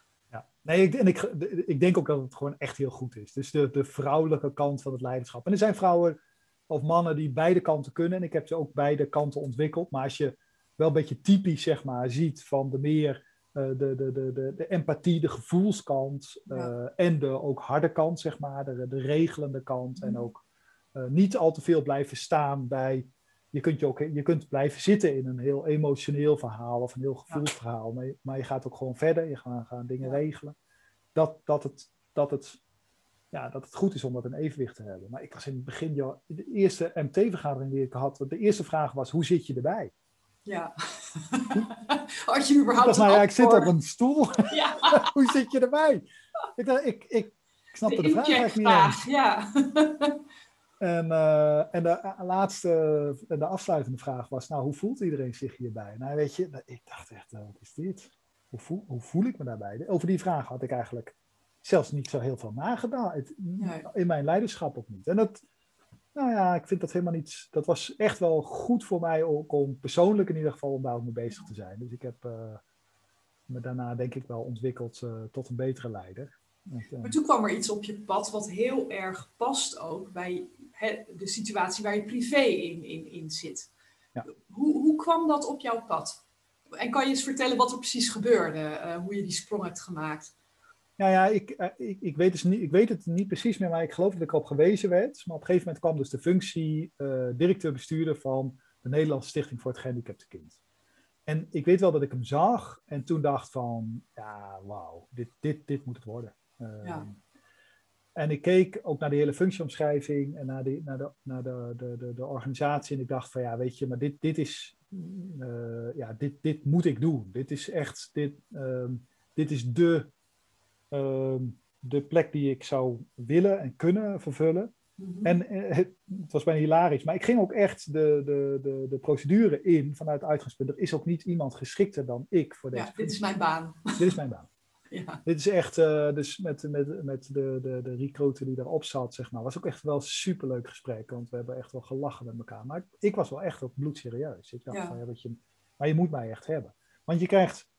Nee, ik, en ik, ik denk ook dat het gewoon echt heel goed is. Dus de, de vrouwelijke kant van het leiderschap. En er zijn vrouwen of mannen die beide kanten kunnen. En ik heb ze ook beide kanten ontwikkeld. Maar als je wel een beetje typisch zeg maar, ziet van de meer uh, de, de, de, de, de empathie, de gevoelskant. Uh. En de ook harde kant, zeg maar. De, de regelende kant. Mm. En ook uh, niet al te veel blijven staan bij je kunt, je, ook, je kunt blijven zitten in een heel emotioneel verhaal of een heel gevoelsverhaal, maar, je, maar je gaat ook gewoon verder, je gaat, gaat dingen regelen. Dat, dat, het, dat, het, ja, dat het goed is om dat in evenwicht te hebben. Maar ik was in het begin, joh, de eerste MT-vergadering die ik had, de eerste vraag was, hoe zit je erbij? Ja. Had je überhaupt ik, nou, ja, ik zit op een stoel. Ja. hoe zit je erbij? Ik, ik, ik, ik snapte de, de vraag eigenlijk niet eens. Ja. En, uh, en de laatste, de afsluitende vraag was, nou, hoe voelt iedereen zich hierbij? Nou, weet je, ik dacht echt, wat is dit? Hoe voel, hoe voel ik me daarbij? Over die vraag had ik eigenlijk zelfs niet zo heel veel nagedaan. Het, nee. In mijn leiderschap ook niet. En dat, nou ja, ik vind dat helemaal niet, dat was echt wel goed voor mij ook om persoonlijk in ieder geval om daar ook mee bezig te zijn. Dus ik heb uh, me daarna denk ik wel ontwikkeld tot een betere leider. Maar toen kwam er iets op je pad wat heel erg past ook bij de situatie waar je privé in, in, in zit. Ja. Hoe, hoe kwam dat op jouw pad? En kan je eens vertellen wat er precies gebeurde, uh, hoe je die sprong hebt gemaakt? Nou ja, ik, uh, ik, ik, weet dus niet, ik weet het niet precies meer, maar ik geloof dat ik erop gewezen werd. Maar op een gegeven moment kwam dus de functie uh, directeur-bestuurder van de Nederlandse Stichting voor het Gehandicapte Kind. En ik weet wel dat ik hem zag en toen dacht van, ja, wauw, dit, dit, dit moet het worden. Ja. En ik keek ook naar de hele functieomschrijving en naar, de, naar, de, naar de, de, de, de organisatie. En ik dacht van ja, weet je, maar dit, dit is, uh, ja, dit, dit moet ik doen. Dit is echt, dit, uh, dit is de, uh, de plek die ik zou willen en kunnen vervullen. Mm-hmm. En uh, het, het, was bijna hilarisch, maar ik ging ook echt de, de, de, de procedure in vanuit het uitgangspunt. Er is ook niet iemand geschikter dan ik voor deze Ja, dit is mijn baan. Dit is mijn baan. Ja. Dit is echt, uh, dus met, met, met de, de, de recruiter die erop zat, zeg maar, was ook echt wel een superleuk gesprek. Want we hebben echt wel gelachen met elkaar. Maar ik was wel echt ook bloedserieus. Ik dacht Ja. van, ja, dat je, maar je moet mij echt hebben. Want je krijgt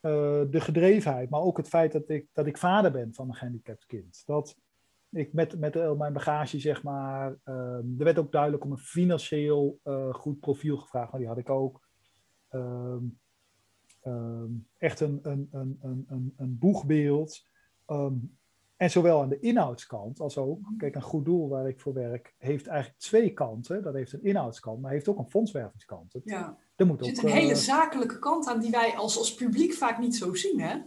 uh, de gedrevenheid, maar ook het feit dat ik, dat ik vader ben van een gehandicapt kind. Dat ik met, met uh, mijn bagage, zeg maar, er werd ook duidelijk om een financieel goed profiel gevraagd, maar die had ik ook. Ehm, echt een, een, een, een, een boegbeeld. Ehm, en zowel aan de inhoudskant als ook, kijk, een goed doel waar ik voor werk, heeft eigenlijk twee kanten. Dat heeft een inhoudskant, maar heeft ook een fondswervingskant. ja. er, moet er zit een hele zakelijke kant aan die wij als, als publiek vaak niet zo zien, hè?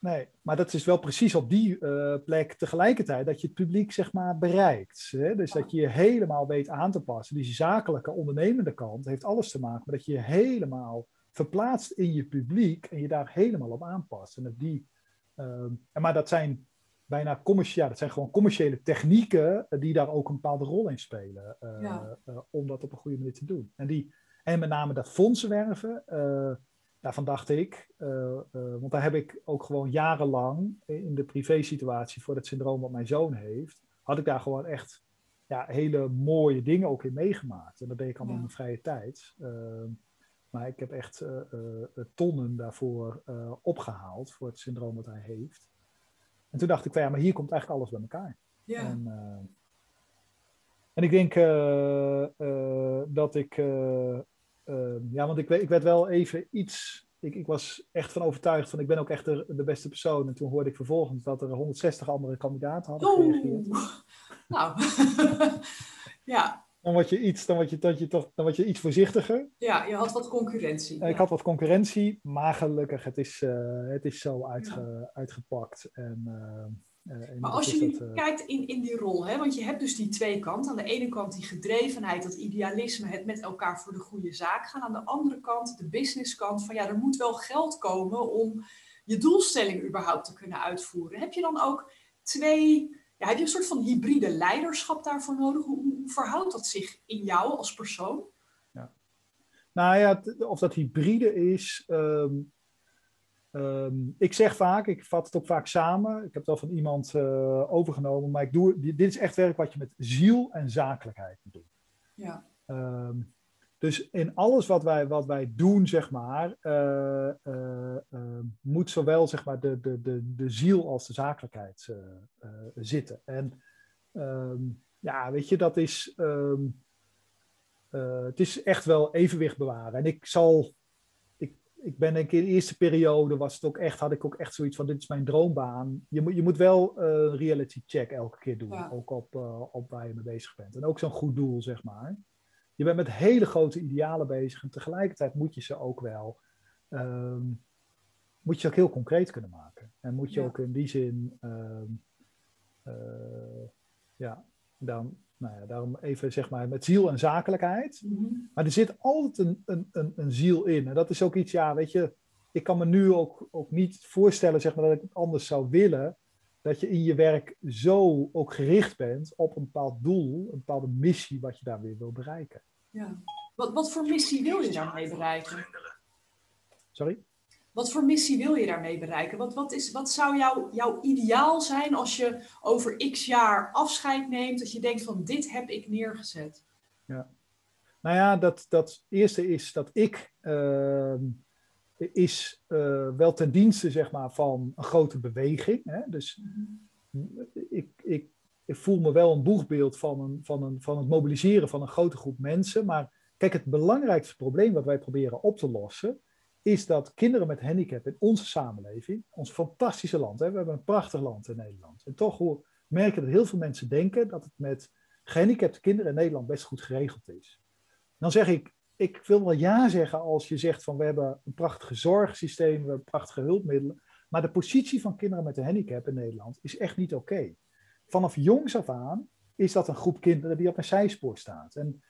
Nee, maar dat is wel precies op die uh, plek tegelijkertijd dat je het publiek zeg maar bereikt. Hè? Dus dat je je helemaal weet aan te passen. Die zakelijke, ondernemende kant heeft alles te maken met dat je je helemaal verplaatst in je publiek en je daar helemaal op aanpast. En dat die, uh, maar dat zijn bijna commerciële, dat zijn gewoon commerciële technieken die daar ook een bepaalde rol in spelen. Uh, ja. om dat op een goede manier te doen. En, die, en met name dat fondsenwerven daarvan dacht ik, uh, uh, want daar heb ik ook gewoon jarenlang in de privé-situatie voor het syndroom wat mijn zoon heeft, had ik daar gewoon echt ja, hele mooie dingen ook in meegemaakt. En dat deed ik allemaal ja. in mijn vrije tijd. Uh, maar ik heb echt tonnen daarvoor opgehaald voor het syndroom wat hij heeft. En toen dacht ik van ja, maar hier komt eigenlijk alles bij elkaar. Ja. En, en ik denk dat ik uh, ja, want ik, ik werd wel even iets. Ik, ik was echt van overtuigd van ik ben ook echt de, de beste persoon. En toen hoorde ik vervolgens dat er 160 andere kandidaten hadden gereageerd. Nou, ja. Dan word je iets, dan word je, dan je toch, dan word je iets voorzichtiger. Ja, je had wat concurrentie. Ik had wat concurrentie, maar gelukkig, het is, uh, het is zo uitge, ja. uitgepakt. En, uh, uh, maar als je nu dat, kijkt in, in die rol, hè, want je hebt dus die twee kanten. Aan de ene kant die gedrevenheid, dat idealisme, het met elkaar voor de goede zaak gaan. Aan de andere kant de businesskant van ja, er moet wel geld komen om je doelstelling überhaupt te kunnen uitvoeren. Heb je dan ook twee, ja, heb je een soort van hybride leiderschap daarvoor nodig? Hoe, hoe verhoudt dat zich in jou als persoon? Ja. Nou ja, of dat hybride is, um, Um, ik zeg vaak, ik vat het ook vaak samen. Ik heb het wel van iemand uh, overgenomen, maar ik doe, dit is echt werk wat je met ziel en zakelijkheid moet doen. Ja. Um, dus in alles wat wij, wat wij doen, zeg maar, uh, uh, moet zowel zeg maar, de, de, de, de ziel als de zakelijkheid zitten. En um, ja, weet je, dat is. het is echt wel evenwicht bewaren. En ik zal ik ben denk ik in de eerste periode was het ook echt, had ik ook echt zoiets van dit is mijn droombaan. Je moet, je moet wel een reality check elke keer doen, ja. ook op, op waar je mee bezig bent. En ook zo'n goed doel, zeg maar. Je bent met hele grote idealen bezig en tegelijkertijd moet je ze ook wel, um, moet je ze ook heel concreet kunnen maken. En moet je ja. ook in die zin, um, uh, ja, dan, nou ja, daarom even zeg maar met ziel en zakelijkheid. Mm-hmm. Maar er zit altijd een, een, een, een, ziel in. En dat is ook iets, ja, weet je, ik kan me nu ook, ook niet voorstellen zeg maar, dat ik het anders zou willen. Dat je in je werk zo ook gericht bent op een bepaald doel, een bepaalde missie wat je daar weer wil bereiken. Ja. Wat, wat voor missie wil je daarmee bereiken? Sorry? Wat voor missie wil je daarmee bereiken? Wat, wat, is, wat zou jou, jouw ideaal zijn als je over x jaar afscheid neemt, dat je denkt van dit heb ik neergezet? Ja. Nou ja, dat, dat eerste is dat ik uh, is uh, wel ten dienste zeg maar, van een grote beweging. Hè? Dus ik, ik, ik voel me wel een boegbeeld van, van, van het mobiliseren van een grote groep mensen. Maar kijk, het belangrijkste probleem wat wij proberen op te lossen, is dat kinderen met handicap in onze samenleving, ons fantastische land, hè, we hebben een prachtig land in Nederland. En toch merken dat heel veel mensen denken dat het met gehandicapte kinderen in Nederland best goed geregeld is. Dan zeg ik, ik wil wel ja zeggen als je zegt van we hebben een prachtige zorgsysteem, we hebben prachtige hulpmiddelen, maar de positie van kinderen met een handicap in Nederland is echt niet oké. Vanaf jongs af aan is dat een groep kinderen die op een zijspoor staat. En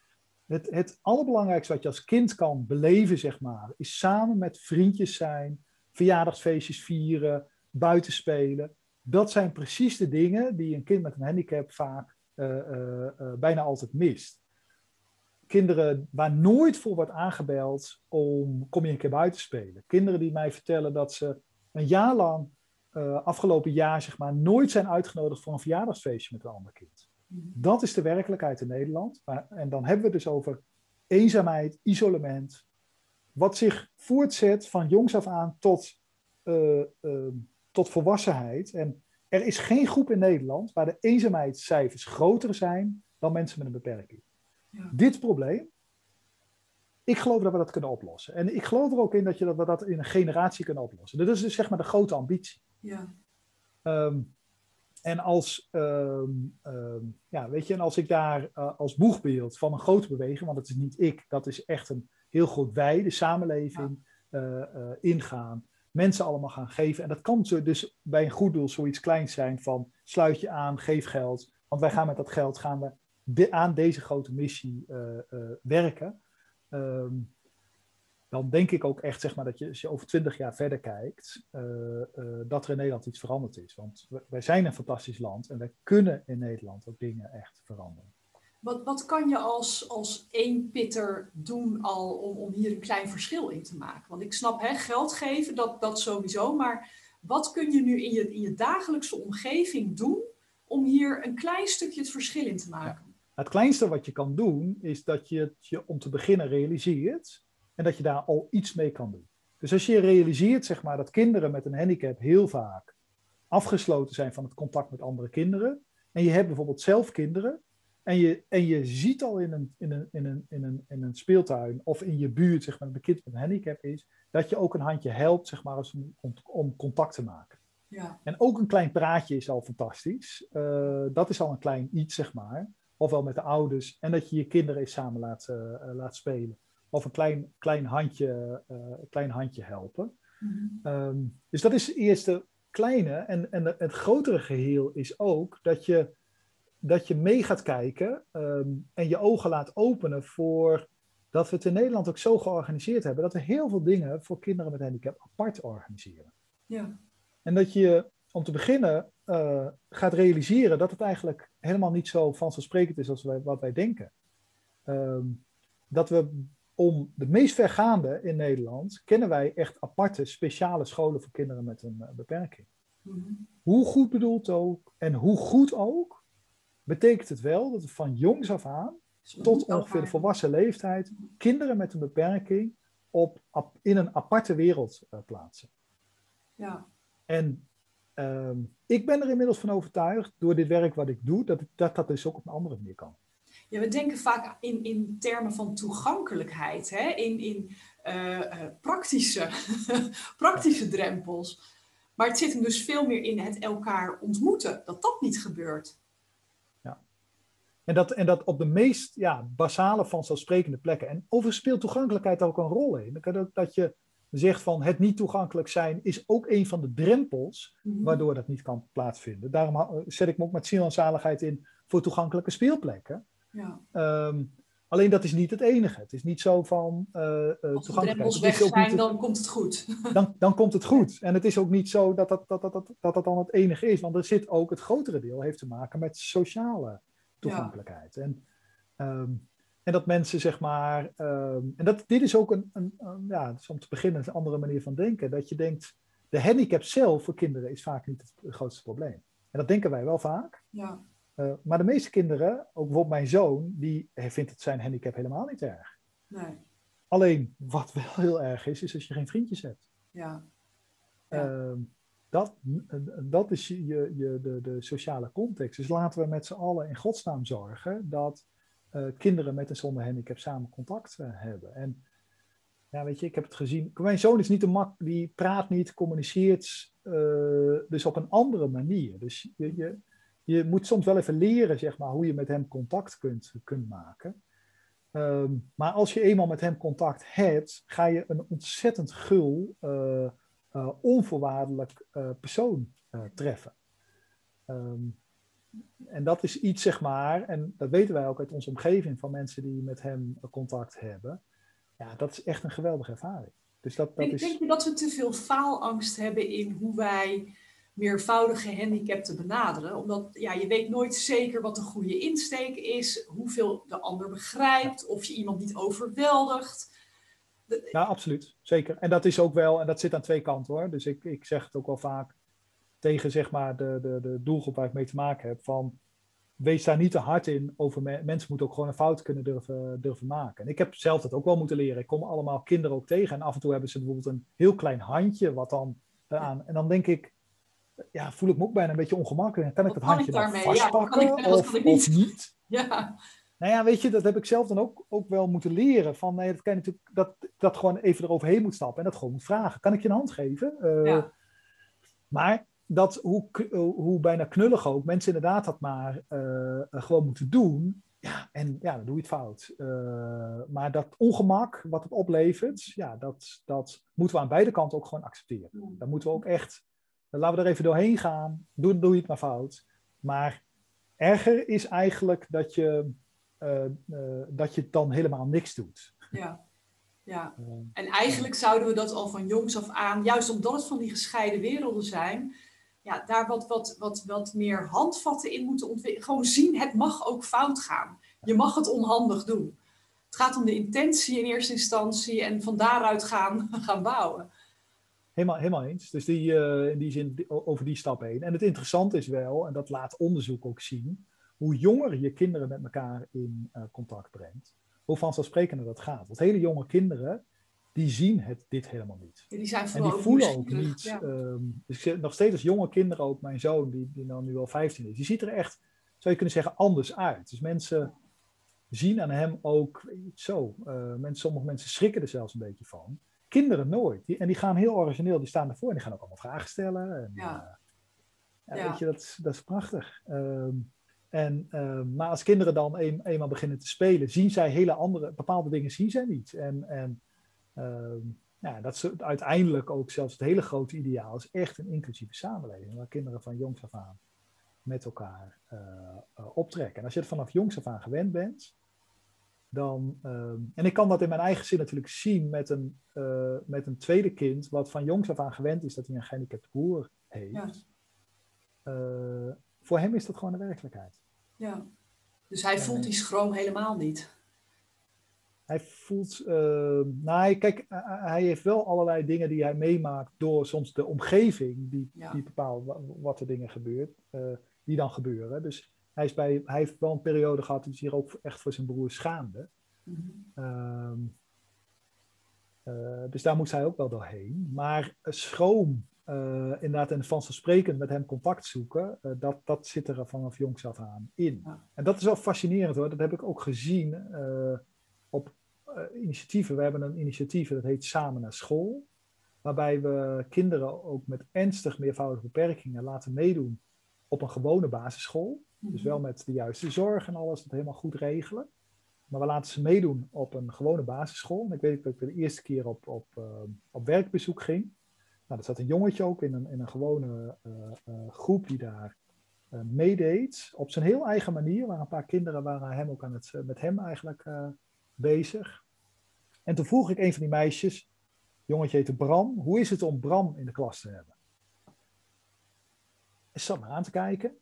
het, het allerbelangrijkste wat je als kind kan beleven, zeg maar, is samen met vriendjes zijn, verjaardagsfeestjes vieren, buiten spelen. Dat zijn precies de dingen die een kind met een handicap vaak uh, uh, uh, bijna altijd mist. Kinderen waar nooit voor wordt aangebeld om kom je een keer buiten spelen. Kinderen die mij vertellen dat ze een jaar lang, afgelopen jaar zeg maar, nooit zijn uitgenodigd voor een verjaardagsfeestje met een ander kind. Dat is de werkelijkheid in Nederland. Maar, en dan hebben we het dus over eenzaamheid, isolement. Wat zich voortzet van jongs af aan tot, uh, uh, tot volwassenheid. En er is geen groep in Nederland waar de eenzaamheidscijfers groter zijn dan mensen met een beperking. Ja. Dit probleem ik geloof dat we dat kunnen oplossen. En ik geloof er ook in dat, je dat we dat in een generatie kunnen oplossen. Dat is dus zeg maar de grote ambitie. Ja. Ehm, en als, ehm, ehm, ja, weet je, en als ik daar uh, als boegbeeld van een grote beweging, want het is niet ik, dat is echt een heel groot wij, de samenleving, uh, uh, ingaan, mensen allemaal gaan geven. En dat kan dus bij een goed doel zoiets kleins zijn van sluit je aan, geef geld. Want wij gaan met dat geld gaan we aan deze grote missie werken. Um, dan denk ik ook echt zeg maar, dat je, als je over twintig jaar verder kijkt, uh, dat er in Nederland iets veranderd is. Want wij zijn een fantastisch land en wij kunnen in Nederland ook dingen echt veranderen. Wat, wat kan je als, als één pitter doen al om, om hier een klein verschil in te maken? Want ik snap, hè, geld geven, dat, dat sowieso. Maar wat kun je nu in je, in je dagelijkse omgeving doen om hier een klein stukje het verschil in te maken? Het kleinste wat je kan doen, is dat je het je om te beginnen realiseert en dat je daar al iets mee kan doen. Dus als je realiseert zeg maar, dat kinderen met een handicap heel vaak afgesloten zijn van het contact met andere kinderen, en je hebt bijvoorbeeld zelf kinderen, en je, en je ziet al in een, in, een, in, een, in, een, in een speeltuin of in je buurt zeg maar, een kind met een handicap is, dat je ook een handje helpt zeg maar, om, om contact te maken. Ja. En ook een klein praatje is al fantastisch. Uh, dat is al een klein iets, zeg maar. Ofwel met de ouders. En dat je je kinderen eens samen laat, uh, laat spelen of een klein, klein, handje, uh, klein handje helpen. Mm-hmm. Um, dus dat is het eerste kleine. En, en het grotere geheel is ook dat je, dat je mee gaat kijken um, en je ogen laat openen voor dat we het in Nederland ook zo georganiseerd hebben dat we heel veel dingen voor kinderen met handicap apart organiseren. Ja. En dat je om te beginnen uh, gaat realiseren dat het eigenlijk helemaal niet zo vanzelfsprekend is als wij, wat wij denken. Um, dat we om de meest vergaande in Nederland kennen wij echt aparte speciale scholen voor kinderen met een uh, beperking. Mm-hmm. Hoe goed bedoeld ook en hoe goed ook, betekent het wel dat we van jongs af aan tot ongeveer de volwassen leeftijd kinderen met een beperking op, in een aparte wereld uh, plaatsen. Ja. En um, ik ben er inmiddels van overtuigd, door dit werk wat ik doe, dat dat, dat dus ook op een andere manier kan. Ja, we denken vaak in, in termen van toegankelijkheid, hè? in, in uh, uh, praktische, praktische drempels. Maar het zit hem dus veel meer in het elkaar ontmoeten, dat dat niet gebeurt. Ja. En dat, en dat op de meest ja, basale vanzelfsprekende plekken. En overigens speelt toegankelijkheid ook een rol in. Dat, dat je zegt van het niet toegankelijk zijn is ook een van de drempels Mhm. waardoor dat niet kan plaatsvinden. Daarom ha- zet ik me ook met ziel en zaligheid in voor toegankelijke speelplekken. Ja. Ehm, alleen dat is niet het enige. Het is niet zo van uh, Als de toegankelijkheid. weg zijn, het- dan komt het goed. dan, dan komt het goed. En het is ook niet zo dat dat, dat, dat, dat, dat, dat dan het enige is. Want er zit ook het grotere deel heeft te maken met sociale toegankelijkheid. En, ehm, en dat mensen zeg maar. ehm, en dat, dit is ook een, een, een- ja, dus om te beginnen een andere manier van denken. Dat je denkt, de handicap zelf voor kinderen is vaak niet het grootste probleem. En dat denken wij wel vaak. Ja. Eh, maar de meeste kinderen, ook bijvoorbeeld mijn zoon, die vindt het zijn handicap helemaal niet erg. Nee. Alleen wat wel heel erg is, is als je geen vriendjes hebt. Ja. Ja. Ehm, dat, dat is je, je, de, de sociale context. Dus laten we met z'n allen in godsnaam zorgen dat eh, kinderen met en zonder handicap samen contact eh, hebben. En ja, weet je, ik heb het gezien. Mijn zoon is niet een mak, die praat niet, communiceert eh, dus op een andere manier. Dus je, je, moet soms wel even leren, zeg maar, hoe je met hem contact kunt, kunt maken. Ehm, maar als je eenmaal met hem contact hebt, ga je een ontzettend gul, eh, eh, onvoorwaardelijk eh, persoon eh, treffen. Ehm, en dat is iets, zeg maar, en dat weten wij ook uit onze omgeving van mensen die met hem contact hebben. Ja, dat is echt een geweldige ervaring. Dus dat, dat is. denk je dat we te veel faalangst hebben in hoe wij meervoudige gehandicapten benaderen? Omdat ja, je weet nooit zeker wat de goede insteek is, hoeveel de ander begrijpt, of je iemand niet overweldigt. Ja, absoluut. Zeker. En dat is ook wel, en dat zit aan twee kanten hoor. Dus ik, ik zeg het ook wel vaak tegen zeg maar de, de, de doelgroep waar ik mee te maken heb. Van wees daar niet te hard in over me- mensen moeten ook gewoon een fout kunnen durven, durven maken. En ik heb zelf dat ook wel moeten leren. Ik kom allemaal kinderen ook tegen en af en toe hebben ze bijvoorbeeld een heel klein handje wat dan eraan. En dan denk ik, ja, voel ik me ook bijna een beetje ongemakkelijk. Kan ik dat kan handje ik daarmee? Ja, wat kan vastpakken ik of, kan ik of niet? niet? Ja, Nou ja, weet je, dat heb ik zelf dan ook, ook wel moeten leren. Van, nee, dat kan je natuurlijk, dat, dat gewoon even eroverheen moet stappen en dat gewoon moet vragen. Kan ik je een hand geven? Uh, ja. Maar dat, hoe, hoe bijna knullig ook, mensen inderdaad dat maar uh, gewoon moeten doen. Ja, en ja, dan doe je het fout. Uh, maar dat ongemak wat het oplevert, ja, dat, dat moeten we aan beide kanten ook gewoon accepteren. Dan moeten we ook echt, laten we er even doorheen gaan. Doe, doe je het maar fout. Maar erger is eigenlijk dat je, uh, uh, dat je dan helemaal niks doet. Ja, ja. En eigenlijk zouden we dat al van jongs af aan, juist omdat het van die gescheiden werelden zijn, ja, daar wat, wat, wat, wat meer handvatten in moeten ontwikkelen. Gewoon zien, het mag ook fout gaan. Je mag het onhandig doen. Het gaat om de intentie in eerste instantie en van daaruit gaan, gaan bouwen. Helemaal, helemaal eens. Dus die, uh, in die zin over die stap heen. En het interessante is wel, en dat laat onderzoek ook zien, hoe jonger je kinderen met elkaar in uh, contact brengt, hoe vanzelfsprekender dat gaat. Want hele jonge kinderen, die zien het, dit helemaal niet. Ja, die zijn en die voelen ook niet. Ja. Um, dus nog steeds als jonge kinderen, ook mijn zoon, die, die dan nu al 15 is, die ziet er echt, zou je kunnen zeggen, anders uit. Dus mensen zien aan hem ook zo. Uh, mensen, sommige mensen schrikken er zelfs een beetje van. Kinderen nooit. Die, en die gaan heel origineel, die staan ervoor en die gaan ook allemaal vragen stellen. En, ja. Uh, ja, Weet je, dat, dat is prachtig. Um, en, uh, maar als kinderen dan een, eenmaal beginnen te spelen, zien zij hele andere, bepaalde dingen zien zij niet. En, en ja, dat is uiteindelijk ook zelfs het hele grote ideaal, is echt een inclusieve samenleving, waar kinderen van jongs af aan met elkaar uh, uh, optrekken. En als je het vanaf jongs af aan gewend bent, dan. Uh, en ik kan dat in mijn eigen zin natuurlijk zien met een, uh, met een tweede kind, wat van jongs af aan gewend is dat hij een gehandicapte broer heeft. Ja. voor hem is dat gewoon de werkelijkheid. Ja, dus hij voelt die schroom helemaal niet. Hij voelt, uh, nou, kijk, hij heeft wel allerlei dingen die hij meemaakt door soms de omgeving die, ja. die bepaalt wat er dingen gebeurt, uh, die dan gebeuren. Dus hij, is bij, hij heeft wel een periode gehad die zich ook echt voor zijn broer schaamde. Mm -hmm. um, uh, dus daar moest hij ook wel doorheen. Maar schroom, inderdaad, en vanzelfsprekend met hem contact zoeken, dat, dat zit er vanaf jongs af aan in. Ja. En dat is wel fascinerend hoor, dat heb ik ook gezien uh, op initiatieven. We hebben een initiatief dat heet Samen naar School, waarbij we kinderen ook met ernstig meervoudige beperkingen laten meedoen op een gewone basisschool. Dus wel met de juiste zorg en alles, dat helemaal goed regelen. Maar we laten ze meedoen op een gewone basisschool. En ik weet dat ik de eerste keer op, op, uh, op werkbezoek ging. Nou, er zat een jongetje ook in een, in een gewone uh, groep die daar meedeed. Op zijn heel eigen manier. Waar een paar kinderen waren hem ook aan het, met hem eigenlijk bezig. En toen vroeg ik een van die meisjes, jongetje heette Bram, hoe is het om Bram in de klas te hebben? En ze zat me aan te kijken.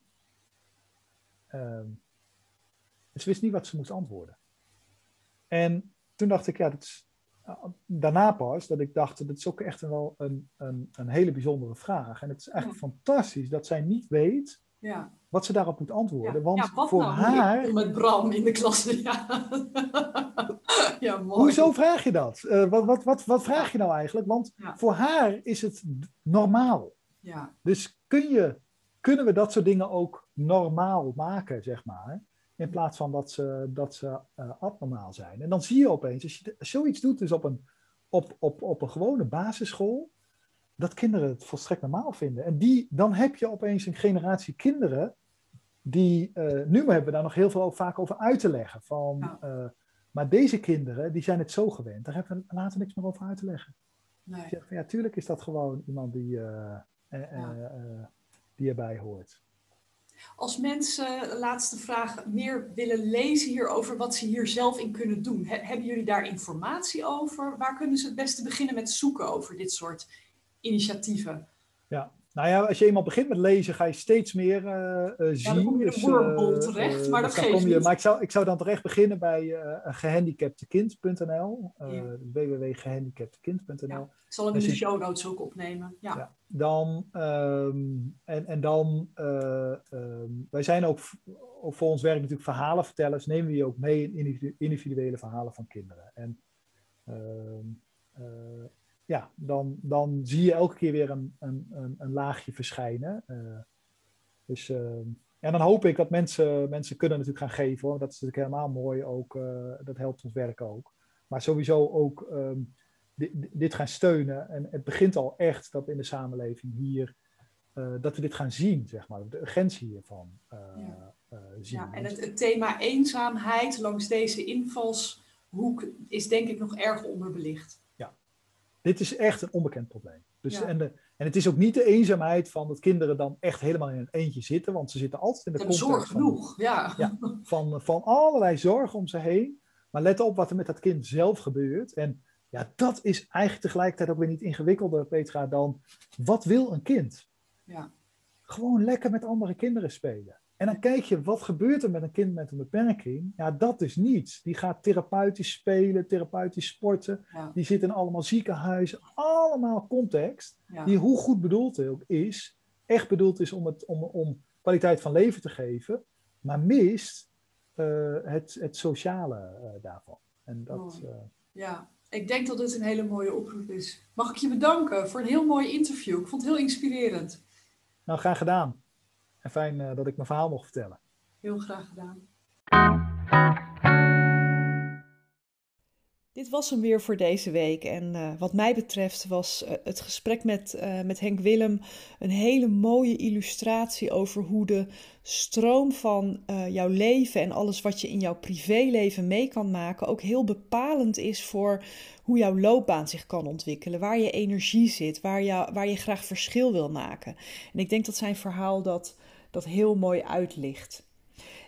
Um, ze wist niet wat ze moest antwoorden. En toen dacht ik, ja, dat is, daarna pas, dat ik dacht, dat is ook echt wel een, een, een hele bijzondere vraag. En het is ja. fantastisch dat zij niet weet ja. wat ze daarop moet antwoorden. Ja. Want ja, voor nou, haar... Met Bram in de klas, ja. ja mooi. Hoezo vraag je dat? Uh, wat, wat, wat, wat vraag je nou eigenlijk? Want voor haar is het normaal. Ja. Dus kun je, kunnen we dat soort dingen ook normaal maken, zeg maar? In plaats van dat ze, dat ze uh, abnormaal zijn. En dan zie je opeens, als je zoiets doet, dus op een, op, op, op een gewone basisschool, dat kinderen het volstrekt normaal vinden. En die, dan heb je opeens een generatie kinderen die, uh, nu hebben we daar nog heel veel vaak over uit te leggen. Van, uh, maar deze kinderen, die zijn het zo gewend, daar hebben we later niks meer over uit te leggen. Nee. Zeg, ja, tuurlijk is dat gewoon iemand die, uh, ja. die erbij hoort. Als mensen, laatste vraag, meer willen lezen hierover, wat ze hier zelf in kunnen doen, He hebben jullie daar informatie over? Waar kunnen ze het beste beginnen met zoeken over dit soort initiatieven? Ja, nou ja, als je eenmaal begint met lezen, ga je steeds meer uh, uh, zien. Ja, dan kom je dus, terecht, uh, maar dat geeft je, Maar ik zou, ik zou dan terecht beginnen bij gehandicaptekind.nl, ja. www.gehandicaptekind.nl. Ja, ik zal hem in de show notes ook opnemen. Ja. ja dan, um, en, en dan, um, wij zijn ook, ook voor ons werk natuurlijk verhalenvertellers, nemen we je ook mee in individuele verhalen van kinderen. En um, ja, dan, dan zie je elke keer weer een, een, een, een laagje verschijnen. Uh, dus uh, En dan hoop ik dat mensen, mensen kunnen natuurlijk gaan geven. Hoor. Dat is natuurlijk helemaal mooi ook. dat helpt ons werk ook. Maar sowieso ook ehm, dit, dit, gaan steunen. En het begint al echt dat in de samenleving hier, dat we dit gaan zien, zeg maar. De urgentie hiervan ja. zien. Ja, en het, het thema eenzaamheid langs deze invalshoek is denk ik nog erg onderbelicht. Dit is echt een onbekend probleem. Dus, en, de, en het is ook niet de eenzaamheid van dat kinderen dan echt helemaal in een eentje zitten, want ze zitten altijd in de context zorg genoeg, van, ja. ja. van, van allerlei zorgen om ze heen. Maar let op wat er met dat kind zelf gebeurt. En ja, dat is eigenlijk tegelijkertijd ook weer niet ingewikkelder, Petra, dan wat wil een kind? Ja. Gewoon lekker met andere kinderen spelen. En dan kijk je, wat gebeurt er met een kind met een beperking? Ja, dat is niets. Die gaat therapeutisch spelen, therapeutisch sporten. Die zit in allemaal ziekenhuizen. Allemaal context, die hoe goed bedoeld ook is, echt bedoeld is om, het, om, om kwaliteit van leven te geven, maar mist uh, het, het sociale uh, daarvan. En dat, uh... Ja, ik denk dat dit een hele mooie oproep is. Mag ik je bedanken voor een heel mooi interview? Ik vond het heel inspirerend. Nou, graag gedaan. En fijn uh, dat ik mijn verhaal mocht vertellen. Heel graag gedaan. Dit was hem weer voor deze week. En uh, wat mij betreft was uh, het gesprek met, met Henk Willem een hele mooie illustratie over hoe de stroom van jouw leven en alles wat je in jouw privéleven mee kan maken ook heel bepalend is voor hoe jouw loopbaan zich kan ontwikkelen, waar je energie zit, waar je, waar je graag verschil wil maken. En ik denk dat zijn verhaal dat dat heel mooi uitlicht.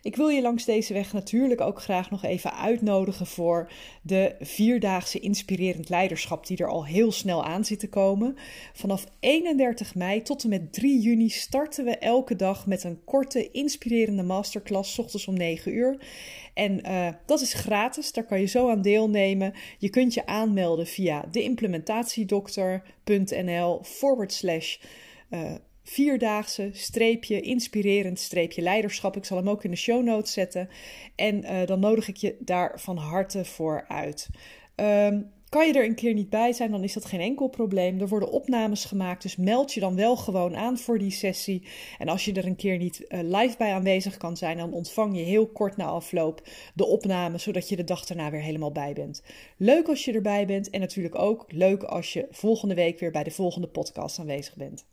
Ik wil je langs deze weg natuurlijk ook graag nog even uitnodigen voor de vierdaagse inspirerend leiderschap die er al heel snel aan zit te komen. Vanaf 31 mei tot en met 3 juni starten we elke dag met een korte inspirerende masterclass, ochtends om 9 uur. En uh, dat is gratis, daar kan je zo aan deelnemen. Je kunt je aanmelden via deimplementatiedokter.nl forward slash uh, vierdaagse streepje inspirerend streepje leiderschap. Ik zal hem ook in de show notes zetten. En uh, dan nodig ik je daar van harte voor uit. Um, kan je er een keer niet bij zijn, dan is dat geen enkel probleem. Er worden opnames gemaakt, dus meld je dan wel gewoon aan voor die sessie. En als je er een keer niet uh, live bij aanwezig kan zijn, dan ontvang je heel kort na afloop de opname, zodat je de dag daarna weer helemaal bij bent. Leuk als je erbij bent en natuurlijk ook leuk als je volgende week weer bij de volgende podcast aanwezig bent.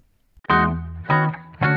Música